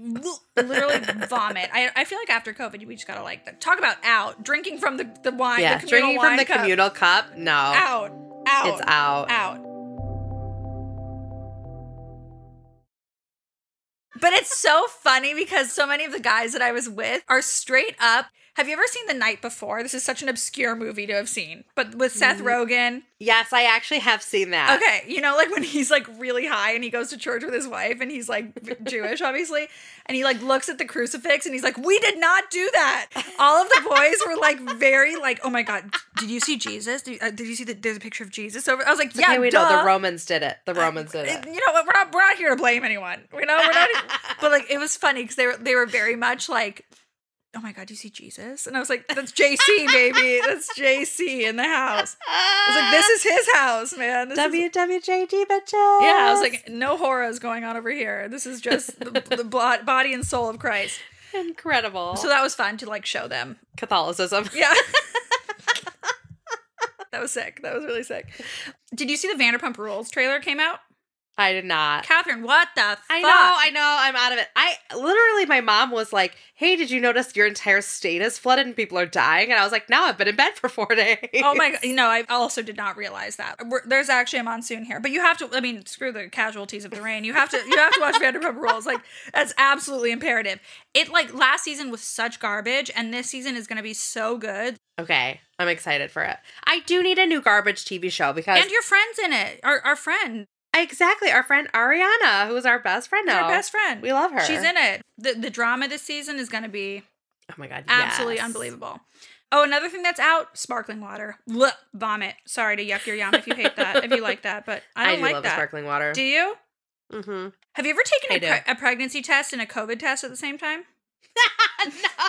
literally vomit. I, I feel like after COVID, we just gotta like talk about out drinking from the the wine. Yeah, the drinking from the cup. communal cup. No, out, out, it's out. out. But it's so funny because so many of the guys that I was with are straight up. Have you ever seen The Night Before? This is such an obscure movie to have seen, but with Seth Mm. Rogen. Yes, I actually have seen that. Okay, you know, like when he's like really high and he goes to church with his wife and he's like Jewish, obviously, and he like looks at the crucifix and he's like, "We did not do that." All of the boys were like very like, "Oh my god, did you see Jesus? Did, uh, did you see that? There's a picture of Jesus over." I was like, "Yeah, okay, we duh. know the Romans did it. The Romans did It- it. You know what? We're not we're not here to blame anyone. You know, we're not. but like, it was funny because they were they were very much like. Oh my god, do you see Jesus? And I was like, that's JC, baby. That's JC in the house. I was like, this is his house, man. This is- WWJD bitches. yeah, I was like, no horrors going on over here. This is just the, the body and soul of Christ. incredible. So that was fun to like show them. Catholicism. Yeah. that was sick. That was really sick. Did you see the Vanderpump Rules trailer came out? I did not. Catherine, what the fuck? I know, I know, I'm out of it. I literally, my mom was like, "Hey, did you notice your entire state is flooded and people are dying?" And I was like, "No, I've been in bed for four days." Oh my god! No, I also did not realize that. We're, there's actually a monsoon here, but you have to. I mean, screw the casualties of the rain. You have to. You have to watch Vanderpump Rules. Like that's absolutely imperative. It like last season was such garbage, and this season is going to be so good. Okay, I'm excited for it. I do need a new garbage TV show because And your friends in it. Our our friend, exactly our friend Ariana, who's our best friend now, our best friend. we love her. She's in it. The the drama this season is going to be Oh my god, absolutely yes. unbelievable. Oh, another thing that's out: sparkling water. Blech, vomit. Sorry to yuck your yum if you hate that. if you like that, but I I, don't do like love that. sparkling water. Do you? mm-hmm. Have you ever taken I a, pre- a pregnancy test and a COVID test at the same time? no.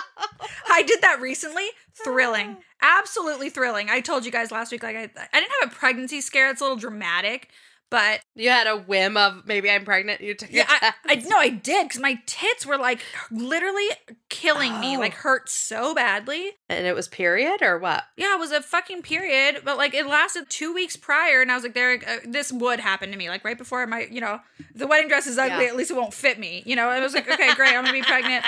I did that recently. Thrilling. Absolutely thrilling. I told you guys last week, like, I, I didn't have a pregnancy scare. It's a little dramatic, but You had a whim of maybe I'm pregnant. You took yeah, I, I no, I did because my tits were like literally killing me, Oh. like hurt so badly. and it was period or what? Yeah, it was a fucking period, but like it lasted two weeks prior, and I was like, "There, uh, this would happen to me." Like right before my, you know, the wedding dress is ugly. Yeah. At least it won't fit me. You know, I was like, "Okay, great, I'm gonna be pregnant."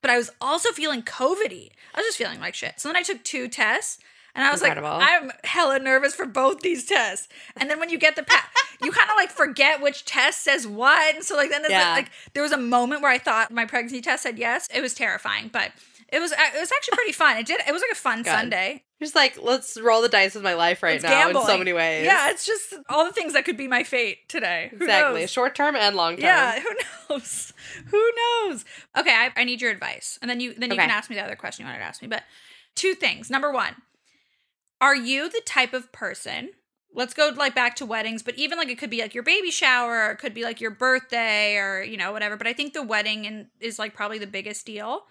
But I was also feeling COVIDy. I was just feeling like shit. So then I took two tests, and I was Incredible. like, "I'm hella nervous for both these tests." And then when you get the pa- you kind of like forget which test says what, and so like then there's Yeah. like there was a moment where I thought my pregnancy test said yes. It was terrifying, but. It was it was actually pretty fun. It did it was like a fun Good. Sunday. Just like let's roll the dice with my life right It's now in so many ways. Yeah, it's just all the things that could be my fate today. Who exactly. knows? Short term and long term. Yeah, who knows? Who knows? Okay, I, I need your advice, and then you then you Okay. can ask me the other question you wanted to ask me. But two things. Number one, are you the type of person? Let's go like back to weddings, but even like it could be like your baby shower, or it could be like your birthday, or you know whatever. But I think the wedding and is like probably the biggest deal.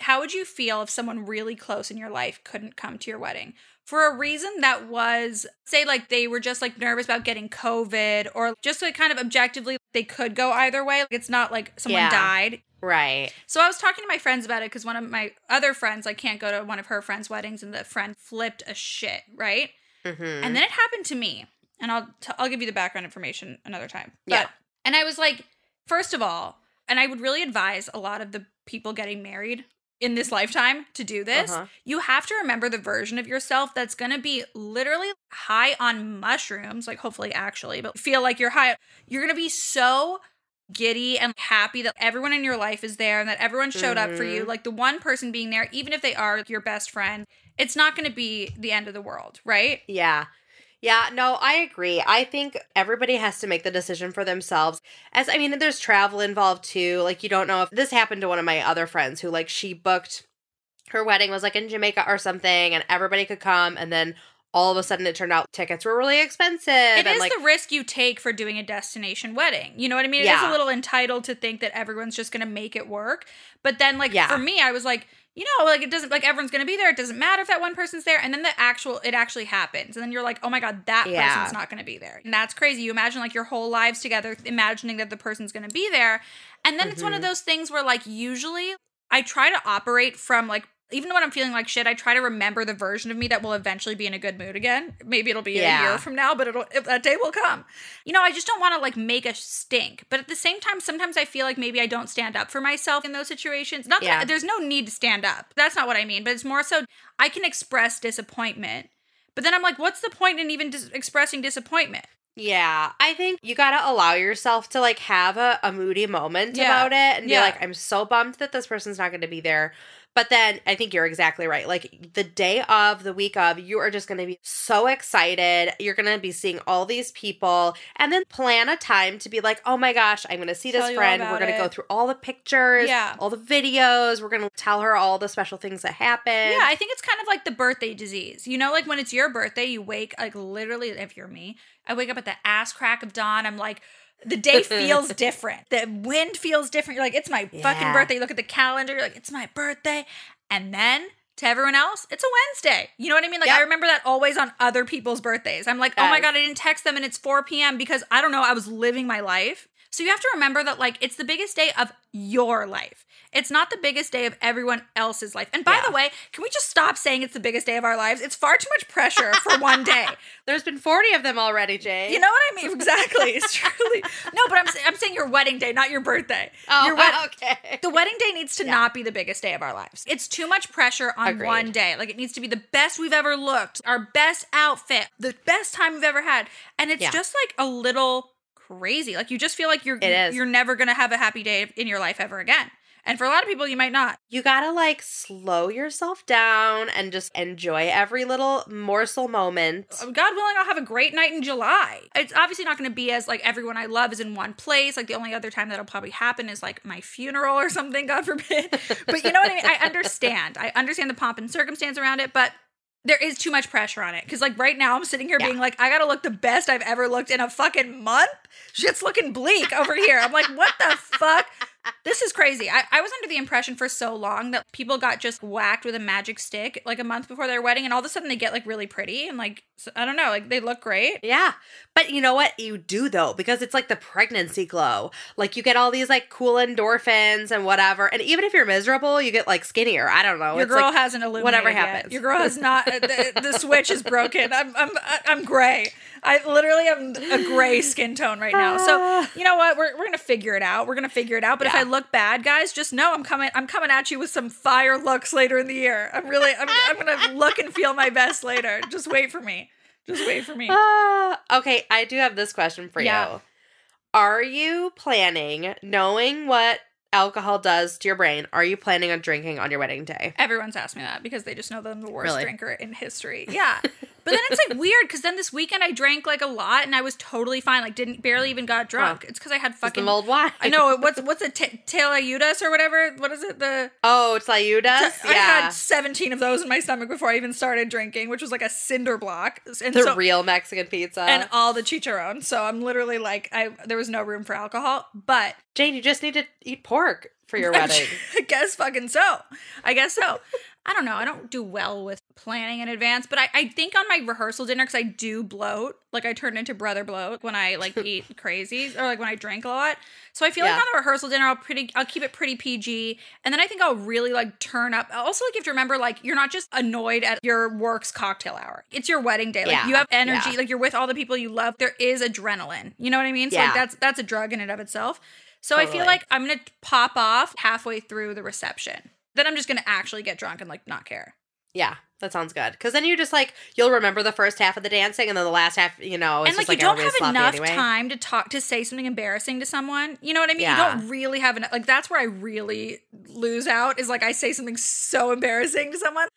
How would you feel if someone really close in your life couldn't come to your wedding? For a reason that was, say, like they were just like nervous about getting COVID, or just like kind of objectively, they could go either way. Like, it's not like someone Yeah. died. Right. So I was talking to my friends about it because one of my other friends, like, can't go to one of her friends' weddings, and the friend flipped a shit, right? Hmm And then it happened to me, and I'll t- I'll give you the background information another time. But, Yeah. And I was like, first of all, and I would really advise a lot of the people getting married in this lifetime to do this. Uh-huh. You have to remember the version of yourself that's going to be literally high on mushrooms, like hopefully actually, but feel like you're high. You're going to be so giddy and happy that everyone in your life is there and that everyone showed up for you. Mhm. Like the one person being there, even if they are your best friend, it's not going to be the end of the world, right? Yeah. Yeah, no, I agree. I think everybody has to make the decision for themselves. As I mean, there's travel involved too. Like you don't know if this happened to one of my other friends who like she booked her wedding was like in Jamaica or something and everybody could come and then all of a sudden it turned out tickets were really expensive It and is like the risk you take for doing a destination wedding. You know what I mean? It is Yeah. a little entitled to think that everyone's just going to make it work. But then, like, Yeah. for me, I was like, you know, like, it doesn't, like, everyone's to be there. It doesn't matter if that one person's there. And then the actual, it actually happens. And then you're like, oh my God, that Yeah. person's not to be there. And that's crazy. You imagine, like, your whole lives together, imagining that the person's to be there. And then it's one of Mhm. those things where, like, usually I try to operate from, like, even when I'm feeling like shit, I try to remember the version of me that will eventually be in a good mood again. Maybe it'll be a year from now, but it'll if that day will come. You know, I just don't want to like make a stink. But at the same time, sometimes I feel like maybe I don't stand up for myself in those situations. Not Yeah. that there's no need to stand up. That's not what I mean. But it's more so I can express disappointment. But then I'm like, what's the point in even dis- expressing disappointment? Yeah, I think you gotta allow yourself to like have a, a moody moment Yeah. about it and Yeah. be like, I'm so bummed that this person's not gonna be there. But then I think you're exactly right. Like the day of, the week of, you are just gonna be so excited. You're gonna be seeing all these people and then plan a time to be like, oh my gosh, I'm gonna see Tell this friend. We're gonna go through all the pictures, Yeah. all the videos. We're gonna tell her all the special things that happened. Yeah, I think it's kind of like the birthday disease. You know, like when it's your birthday, you wake like literally. If you're me, I wake up at the ass crack of dawn. I'm like, the day feels different. The wind feels different. You're like, it's my fucking birthday. You look at the calendar. You're like, it's my birthday. And then to everyone else, it's a Wednesday. You know what I mean? Like Yep. I remember that always on other people's birthdays. I'm like, oh my god, I didn't text them and it's 4 p.m. because I don't know. I was living my life. So you have to remember that like it's the biggest day of your life. It's not the biggest day of everyone else's life. And by Yeah. the way, can we just stop saying it's the biggest day of our lives? It's far too much pressure for one day. There's been 40 of them already, Jay. You know what I mean? Exactly. It's truly no, but I'm I'm saying your wedding day, not your birthday. oh, your wed- okay. the wedding day needs to Yeah. not be the biggest day of our lives. It's too much pressure on Agreed. one day. Like it needs to be the best we've ever looked, our best outfit, the best time we've ever had. And it's Yeah. just like a little crazy. Like you just feel like you're It is. you're never going to have a happy day in your life ever again. And for a lot of people you might not. you gotta like slow yourself down and just enjoy every little morsel moment. Uh, God willing, I'll have a great night in July. It's obviously not going to be as like everyone I love is in one place. Like the only other time that'll probably happen is like my funeral or something, God forbid. but you know what I mean? I understand. I understand the pomp and circumstance around it, but there is too much pressure on it. Cause like right now I'm sitting here Yeah. being like, I gotta look the best I've ever looked in a fucking month. Shit's looking bleak over here. I'm like, what the fuck? This is crazy. I, I was under the impression for so long that people got just whacked with a magic stick like a month before their wedding, and all of a sudden they get like really pretty and like I don't know, like they look great. Yeah. But you know what? You do though, because it's like the pregnancy glow. Like you get all these like cool endorphins and whatever. And even if you're miserable, you get like skinnier. I don't know. Your It's girl like, hasn't illuminated. whatever yet. happens. Your girl has not. uh, the, the switch is broken. I'm I'm I'm gray. I literally am a gray skin tone right now. So you know what? We're we're gonna figure it out. We're gonna figure it out. But if I look bad, guys, just know I'm coming. I'm coming at you with some fire looks later in the year. I'm really. I'm I'm gonna look and feel my best later. Just wait for me. Just wait for me. Ah, okay, I do have this question for Yeah. you. Are you planning, knowing what alcohol does to your brain, are you planning on drinking on your wedding day? Everyone's asked me that because they just know that I'm the worst Really? drinker in history. Yeah. But then it's like weird because then this weekend I drank like a lot and I was totally fine. Like didn't barely even got drunk. It's because I had fucking mulled wine. I know what's what's it t- Tlayudas or whatever. What is it? The Oh, it's? I Yeah. I had 17 of those in my stomach before I even started drinking, which was like a cinder block. And the so real Mexican pizza. and all the chicharron. So I'm literally like I there was no room for alcohol, but Jane, you just need to eat pork for your wedding. I guess fucking so. I guess so. I don't know. I don't do well with planning in advance, but I, I think on my rehearsal dinner, because I do bloat, like I turn into brother bloat when I like eat crazy or like when I drink a lot. So I feel Yeah. like on the rehearsal dinner, I'll pretty, I'll keep it pretty PG, and then I think I'll really like turn up. Also, like if you have to remember, like you're not just annoyed at your work's cocktail hour. It's your wedding day. Like Yeah. you have energy. Yeah. Like you're with all the people you love. There is adrenaline. You know what I mean? So like that's that's a drug in and of itself. So I feel like I'm gonna pop off halfway through the reception. Then I'm just gonna actually get drunk and like not care. Yeah, that sounds good. Because then you just like you'll remember the first half of the dancing, and then the last half, you know, it's and like you like, don't have enough anyway. time to talk to say something embarrassing to someone. You know what I mean? Yeah. You don't really have enough. Like that's where I really lose out. Is like I say something so embarrassing to someone.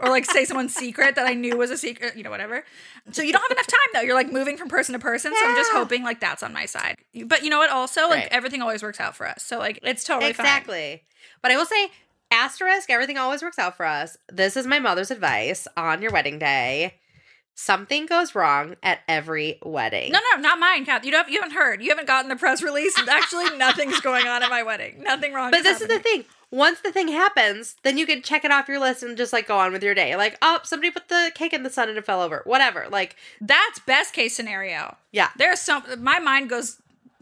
or like say someone's secret that I knew was a secret, you know, whatever. So you don't have enough time though. You're like moving from person to person. So I'm just hoping like that's on my side. But you know what? Also, like Right. everything always works out for us. So like it's totally fine. exactly. But I will say, asterisk, everything always works out for us. This is my mother's advice on your wedding day. Something goes wrong at every wedding. No, no, not mine, Kath. You don't. You haven't heard. You haven't gotten the press release. Actually, nothing's going on at my wedding. Nothing wrong. But this is the thing. Once the thing happens, then you can check it off your list and just like go on with your day. Like, oh, somebody put the cake in the sun and it fell over. Whatever. Like, That's best case scenario. yeah. There's some. My mind goes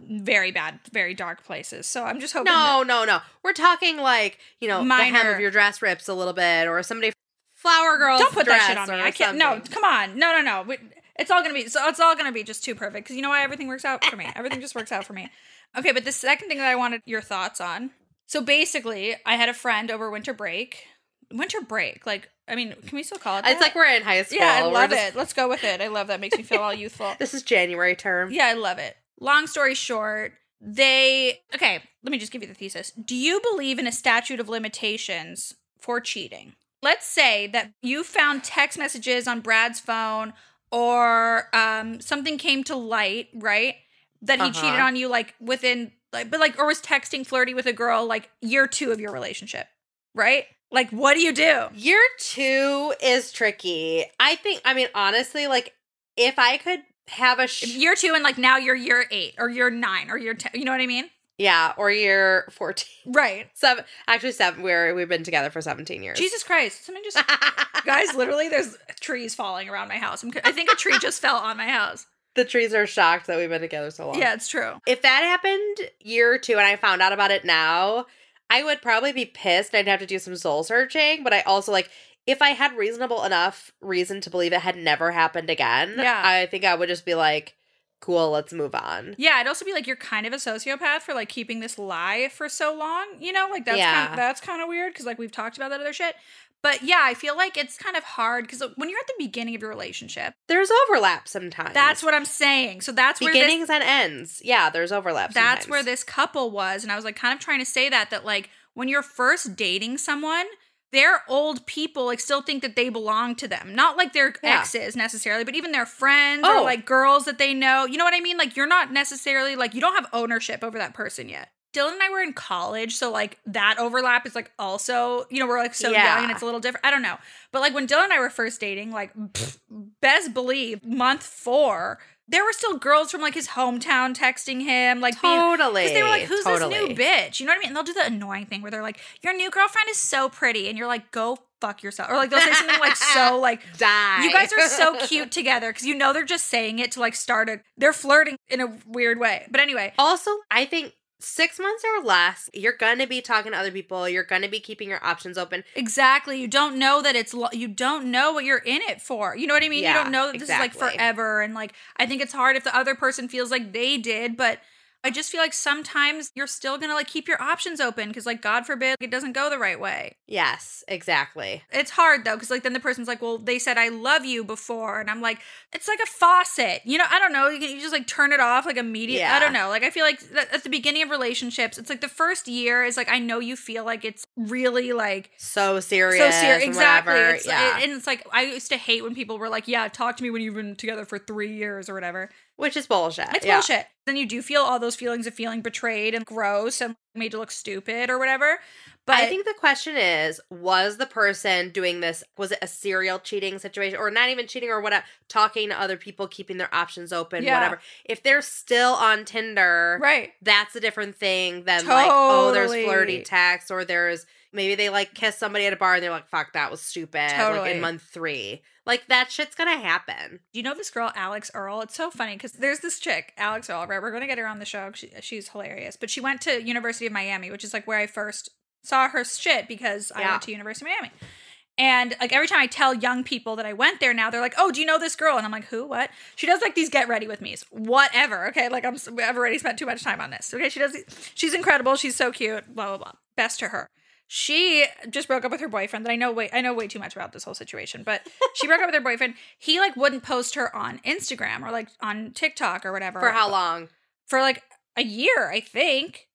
very bad, very dark places. So I'm just hoping. No, no, no. We're talking like, you know, the hem of your dress rips a little bit or somebody flower girl. don't put that shit on me. I can't. No, come on. No, no, no. It's all gonna be. So it's all gonna be just too perfect because you know why everything works out for me. Everything just works out for me. Okay, but the second thing that I wanted your thoughts on. So basically, I had a friend over winter break. Winter break, like I mean, can we still call it? It's like we're in high school. yeah, I love just- it. Let's go with it. I love that. Makes me feel all youthful. This is January term. Yeah, I love it. Long story short, they okay, let me just give you the thesis. Do you believe in a statute of limitations for cheating? Let's say that you found text messages on Brad's phone or um something came to light, right? That he Uh-huh. cheated on you like within like but like or was texting flirty with a girl like year 2 of your relationship, right? Like what do you do? Year two is tricky. I think, I mean, honestly, like, if I could have a, sh- Year 2 and like now you're year 8 or year 9 or year 10, you know what I mean? yeah, or year 14. Right. Seven, actually, seven, we're, we've been together for 17 years. Jesus Christ. Something just Guys, literally, there's trees falling around my house. I'm, I think a tree just fell on my house. the trees are shocked that we've been together so long. Yeah, it's true. If that happened year two and I found out about it now, I would probably be pissed. I'd have to do some soul searching. But I also like if I had reasonable enough reason to believe it had never happened again, Yeah. I think I would just be like, cool, let's move on. Yeah, I'd also be like, you're kind of a sociopath for like keeping this lie for so long. You know, like that's Yeah. kind that's kind of weird because like we've talked about that other shit. But yeah, I feel like it's kind of hard because uh, when you're at the beginning of your relationship, There's overlap sometimes. that's what I'm saying. So that's where this, beginnings and ends. Yeah, there's overlap. that's sometimes. where this couple was, and I was like kind of trying to say that that like when you're first dating someone. Their old people like still think that they belong to them. Not like their Yeah. exes necessarily, but even their friends Oh. or like girls that they know. You know what I mean? Like you're not necessarily like you don't have ownership over that person yet. Dylan and I were in college, so like that overlap is like also, you know, we're like so Yeah. young and it's a little different. I don't know. But like when Dylan and I were first dating, like pff, best believe month four, there were still girls from like his hometown texting him, like totally. because they were like, "Who's totally. this new bitch?" You know what I mean? And they'll do the annoying thing where they're like, "Your new girlfriend is so pretty," and you're like, "Go fuck yourself," or like they'll say something like so like. Die. You guys are so cute together because you know they're just saying it to like start a. They're flirting in a weird way. But anyway, Also, I think six months or less, you're gonna be talking to other people. You're gonna be keeping your options open. exactly. You don't know that it's. lo- You don't know what you're in it for. You know what I mean? you don't know that this is like forever. And like, I think it's hard if the other person feels like they did, but. I just feel like sometimes you're still gonna like keep your options open because, like, God forbid it doesn't go the right way. Yes, exactly. It's hard though, because like then the person's like, "Well, they said I love you before," and I'm like, "It's like a faucet, you know? I don't know. You, can, you just like turn it off like immediately. I don't know. Like I feel like at the beginning of relationships, it's like the first year is like I know you feel like it's really like So serious. so serious. Exactly. whatever. It's, yeah. and it's like I used to hate when people were like, "Yeah, talk to me when you've been together for three years or whatever." Which is bullshit. It's yeah. bullshit. Then you do feel all those feelings of feeling betrayed and gross and made to look stupid or whatever. But I think the question is was the person doing this, was it a serial cheating situation or not even cheating or whatever, talking to other people, keeping their options open, Yeah. whatever. If they're still on Tinder, right. that's a different thing than like, oh, there's flirty texts or there's maybe they like kiss somebody at a bar and they're like, fuck, that was stupid. Like Totally. in month three. Like that shit's gonna happen. Do you know this girl, Alex Earle? It's so funny because there's this chick, Alex Earle, right? We're to get her on the show. She, she's hilarious. But she went to University of Miami, which is like where I first saw her shit because I went to University of Miami. And like every time I tell young people that I went there now, they're like, "Oh, do you know this girl?" And I'm like, "Who? What?" She does like these get ready with me's, whatever. Okay, like I'm I've already spent too much time on this. Okay, she does. these- She's incredible. She's so cute. Blah blah blah. Best to her. She just broke up with her boyfriend. That I know way I know way too much about this whole situation, but she broke up with her boyfriend. He like wouldn't post her on Instagram or like on TikTok or whatever For how long? For like a year, I think.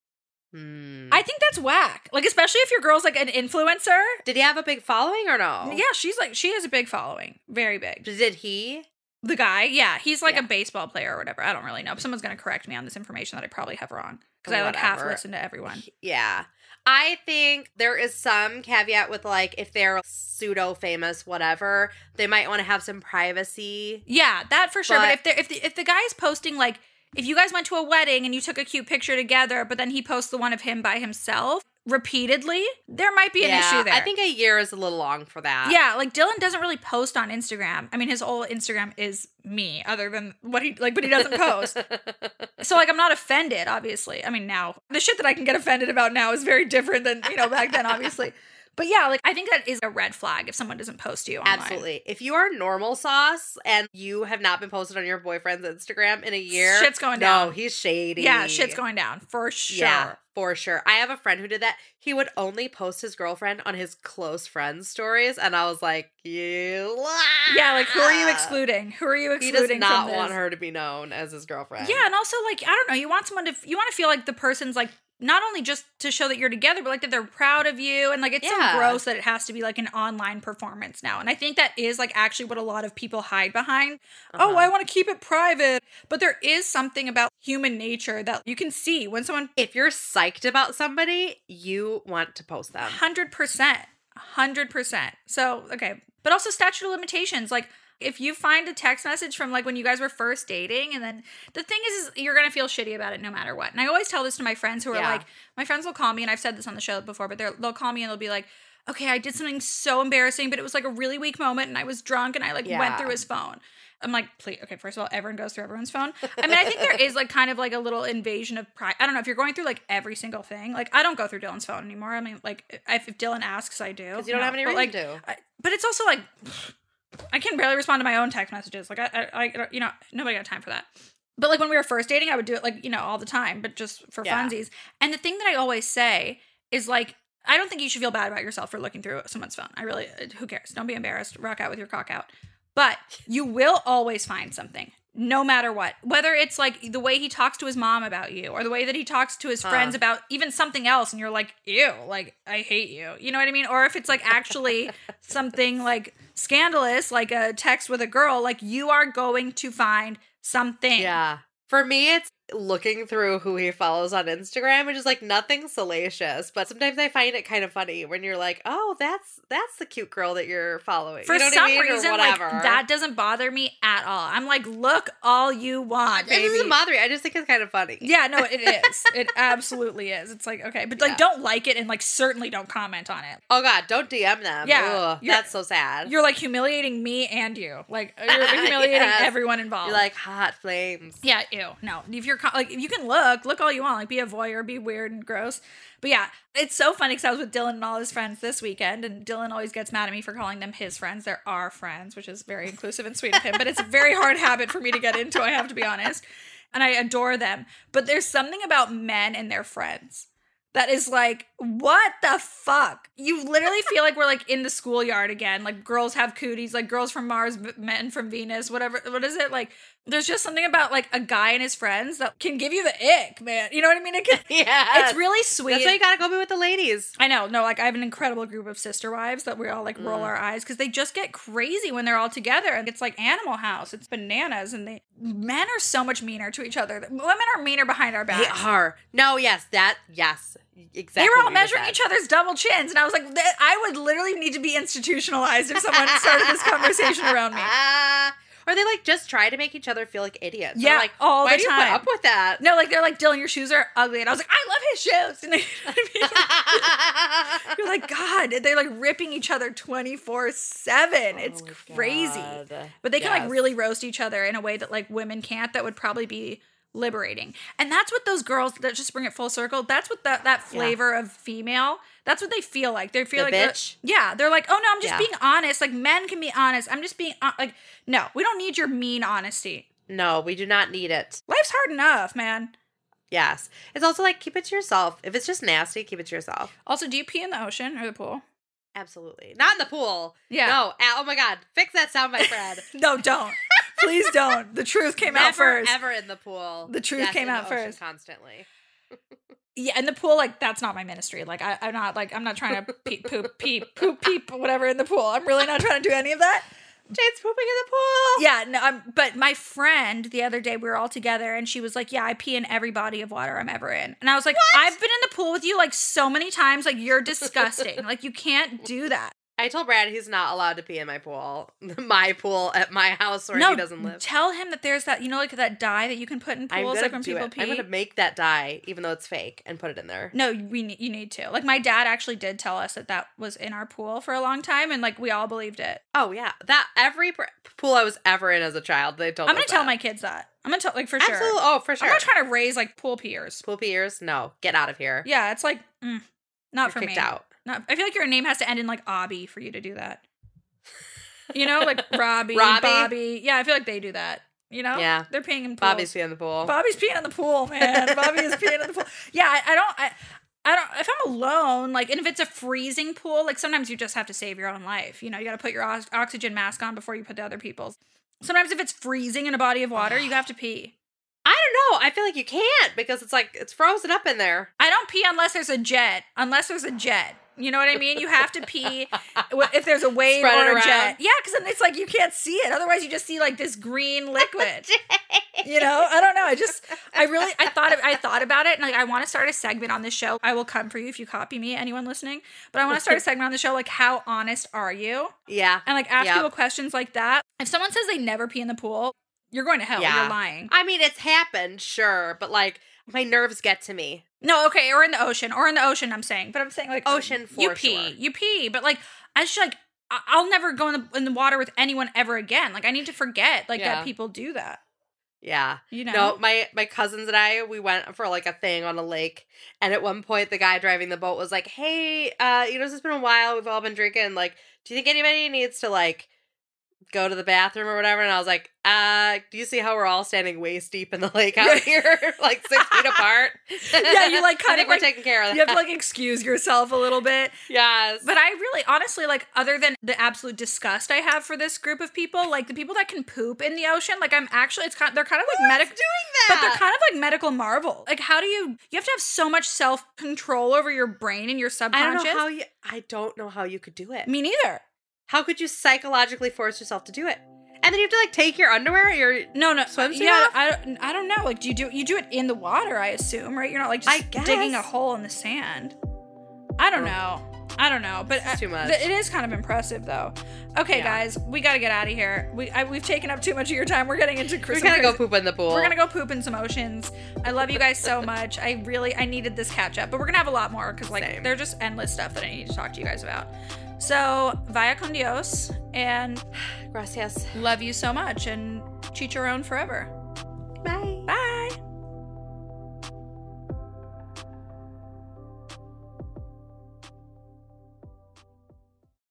Hmm. I think that's whack. Like especially if your girl's like an influencer. Did he have a big following or no? Yeah, she's like she has a big following, very big. Did he? The guy, yeah, he's like Yeah. a baseball player or whatever. I don't really know. Someone's gonna correct me on this information that I probably have wrong because I like half listen to everyone. Yeah. I think there is some caveat with like if they're pseudo famous, whatever, they might want to have some privacy. Yeah, that for sure. But, But- if if the if the guy is posting like if you guys went to a wedding and you took a cute picture together, but then he posts the one of him by himself repeatedly, there might be an yeah, issue there. I think a year is a little long for that. Yeah, like Dylan doesn't really post on Instagram. I mean, his whole Instagram is me, other than what he like, but he doesn't post. so like, I'm not offended. Obviously, I mean, now the shit that I can get offended about now is very different than you know back then, obviously. But yeah, like I think that is a red flag if someone doesn't post you. Online. Absolutely. If you are normal sauce and you have not been posted on your boyfriend's Instagram in a year, Shit's going down. no, he's shady. Yeah, shit's going down for sure. Yeah, for sure. I have a friend who did that. He would only post his girlfriend on his close friends' stories, and I was like, "You, Yeah, like who are you excluding? Who are you excluding? He does not want her to be known as his girlfriend. Yeah, and also like I don't know, you want someone to you want to feel like the person's like not only just to show that you're together, but like that they're proud of you, and like it's Yeah. so gross that it has to be like an online performance now. And I think that is like actually what a lot of people hide behind. Oh, Uh-huh. I want to keep it private, but there is something about human nature that you can see when someone if you're psyched about somebody, you want to post them. hundred percent, hundred percent. So okay, but also statute of limitations, like. If you find a text message from like when you guys were first dating, and then the thing is, is you're gonna feel shitty about it no matter what. And I always tell this to my friends who are Yeah. like, my friends will call me, and I've said this on the show before, but they'll call me and they'll be like, okay, I did something so embarrassing, but it was like a really weak moment, and I was drunk, and I like went through his phone. I'm like, please, okay, first of all, everyone goes through everyone's phone. I mean, I think there is like kind of like a little invasion of pride. I don't know if you're going through like every single thing. Like, I don't go through Dylan's phone anymore. I mean, like, if, if Dylan asks, I do. Because you don't have any but, reason like, to. I, but it's also like, I can barely respond to my own text messages. Like, I, I, I, you know, nobody got time for that. But like when we were first dating, I would do it like, you know, all the time, but just for Yeah. funsies. And the thing that I always say is like, I don't think you should feel bad about yourself for looking through someone's phone. I really, uh, who cares? Don't be embarrassed. Rock out with your cock out. But you will always find something, no matter what. Whether it's like the way he talks to his mom about you, or the way that he talks to his Huh. friends about even something else, and you're like, ew, like, I hate you. You know what I mean? Or if it's like actually something like scandalous, like a text with a girl, like you are going to find something. Yeah. For me, it's looking through who he follows on Instagram, which is like nothing salacious, but sometimes I find it kind of funny when you're like, "Oh, that's that's the cute girl that you're following." For you know some I mean? Or reason, like that doesn't bother me at all. I'm like, look all you want, it doesn't bother me. I just think it's kind of funny. Yeah, no, it is. It absolutely is. It's like okay, but like Yeah. don't like it and like certainly don't comment on it. Oh God, don't DM them. Yeah, Ugh, that's so sad. You're like humiliating me and you. Like you're humiliating Yes. everyone involved. You're like hot flames. yeah, ew. No, if you're co- like, you can look, look all you want. Like, be a voyeur, be weird and gross. But yeah, it's so funny because I was with Dylan and all his friends this weekend, and Dylan always gets mad at me for calling them his friends. They're our friends, which is very inclusive and sweet of him. But it's a very hard habit for me to get into. I have to be honest, and I adore them. But there's something about men and their friends that is like, what the fuck? You literally feel like we're like in the schoolyard again. Like girls have cooties, like girls from Mars, men from Venus, whatever. What is it like? There's just something about like a guy and his friends that can give you the ick, man. You know what I mean? It can, Yeah. it's really sweet. That's why you gotta go be with the ladies. I know. No, like I have an incredible group of sister wives that we all like roll Mm. our eyes because they just get crazy when they're all together. And it's like Animal House. It's bananas. And they men are so much meaner to each other. Women are meaner behind our They backs. are. No, yes, that yes. Exactly. They were all what you just measuring each other's double chins, and I was like, I would literally need to be institutionalized if someone started this conversation around me. or they like just try to make each other feel like idiots. Yeah, Or, like all why the do you put up with that? No, like they're like, Dylan, your shoes are ugly, and I was like, I love his shoes. And they, you know I mean? you're like, God, they're like ripping each other 24 7. It's Oh crazy. God. But they can like really roast each other in a way that like women can't. That would probably be liberating. And that's what those girls that just bring it full circle. That's what that that flavor of female. That's what they feel like. They feel The like they're- yeah, they're like, oh no, I'm just Yeah. being honest. Like men can be honest. I'm just being uh, like, no, we don't need your mean honesty. No, we do not need it. Life's hard enough, man. Yes. It's also like keep it to yourself. If it's just nasty, keep it to yourself. Also, do you pee in the ocean or the pool? Absolutely. Not in the pool. Yeah. No. Oh my god. Fix that sound, my friend. No, don't. Please don't. The truth came out first. ever in the pool. The truth came in out first. Constantly. Yeah, in the pool, like that's not my ministry. Like I, I'm not like I'm not trying to peep, poop, peep, poop, peep, whatever in the pool. I'm really not trying to do any of that. Jade's pooping in the pool. Yeah, no. I'm, but my friend the other day we were all together and she was like, "Yeah, I pee in every body of water I'm ever in," and I was like, "I've been in the pool with you like so many times. Like you're disgusting. like you can't do that." I told Brad he's not allowed to pee in my pool. my pool at my house where no, he doesn't live. tell him that there's that you know like that dye that you can put in pools like when people it. pee. I'm gonna make that dye, even though it's fake, and put it in there. No, we ne- you need to. Like my dad actually did tell us that that was in our pool for a long time, and like we all believed it. Oh yeah, that every pr- pool I was ever in as a child, they told. I'm gonna tell that. my kids that. I'm gonna tell like for Absolutely. sure. Oh, for sure. I'm not trying to raise like pool peers. pool peers. No, get out of here. Yeah, it's like mm, not You're for kicked me. out. Not, I feel like your name has to end in like Obby for you to do that. You know, like Robbie, Robbie? Bobby. Yeah, I feel like they do that. You know, Yeah. they're peeing in pools. Bobby's peeing in the pool. Bobby's peeing in the pool, man. Bobby is peeing in the pool. Yeah, I, I don't. I, I don't. If I'm alone, like, and if it's a freezing pool, like sometimes you just have to save your own life. You know, you got to put your ox- oxygen mask on before you put the other people's. Sometimes if it's freezing in a body of water, you have to pee. I don't know. I feel like you can't because it's like it's frozen up in there. I don't pee unless there's a jet. Unless there's a jet. You know what I mean? You have to pee if there's a wave Spread or a jet. Yeah, because then it's like you can't see it. Otherwise, you just see like this green liquid. you know i don't know i just i really i thought of, i thought about it and like i want to start a segment on this show i will come for you if you copy me anyone listening but i want to start a segment on the show like how honest are you Yeah. and like ask Yep. people questions like that if someone says they never pee in the pool you're going to hell Yeah. you're lying I mean, it's happened, sure, but like my nerves get to me. No okay or in the ocean or in the ocean i'm saying but i'm saying like Ocean you pee sure. you pee but like i just like I'll never go in the in the water with anyone ever again. Like I need to forget like Yeah. that people do that. Yeah. You know. No, my my cousins and I we went for like a thing on a lake, and at one point the guy driving the boat was like, "Hey, uh, you know, it's been a while. We've all been drinking. Like, do you think anybody needs to like go to the bathroom or whatever?" And I was like, "Uh, do you see how we're all standing waist deep in the lake out here, like six feet apart?" Yeah, you, like, I kind think of, we're like- taking care of that. you have to like excuse yourself a little bit. yes, But I really, honestly, like, other than the absolute disgust I have for this group of people, like the people that can poop in the ocean, like, I'm actually, it's kind, they're kind of like medical, doing that, but they're kind of like medical marvel. Like, how do you? You have to have so much self control over your brain and your subconscious. I don't know how you. I don't know how you could do it. Me neither. How could you psychologically force yourself to do it? And then you have to like take your underwear, your No, no, Swimsuit yeah, off? I, don't- I don't know. Like, do you do you do it in the water? I assume, right? You're not like just digging a hole in the sand. I don't Oh. know. I don't know, but It's uh, too much. th- it is kind of impressive, though. Okay, Yeah. guys, we got to get out of here. We I, we've taken up too much of your time. We're getting into We're Christmas. gonna go poop in the pool. We're gonna go poop in some oceans. I love you guys so much. I really I needed this catch up, but we're gonna have a lot more because like Same. they're just endless stuff that I need to talk to you guys about. So vaya con Dios and Gracias. love you so much and chicharron forever. Bye. Bye.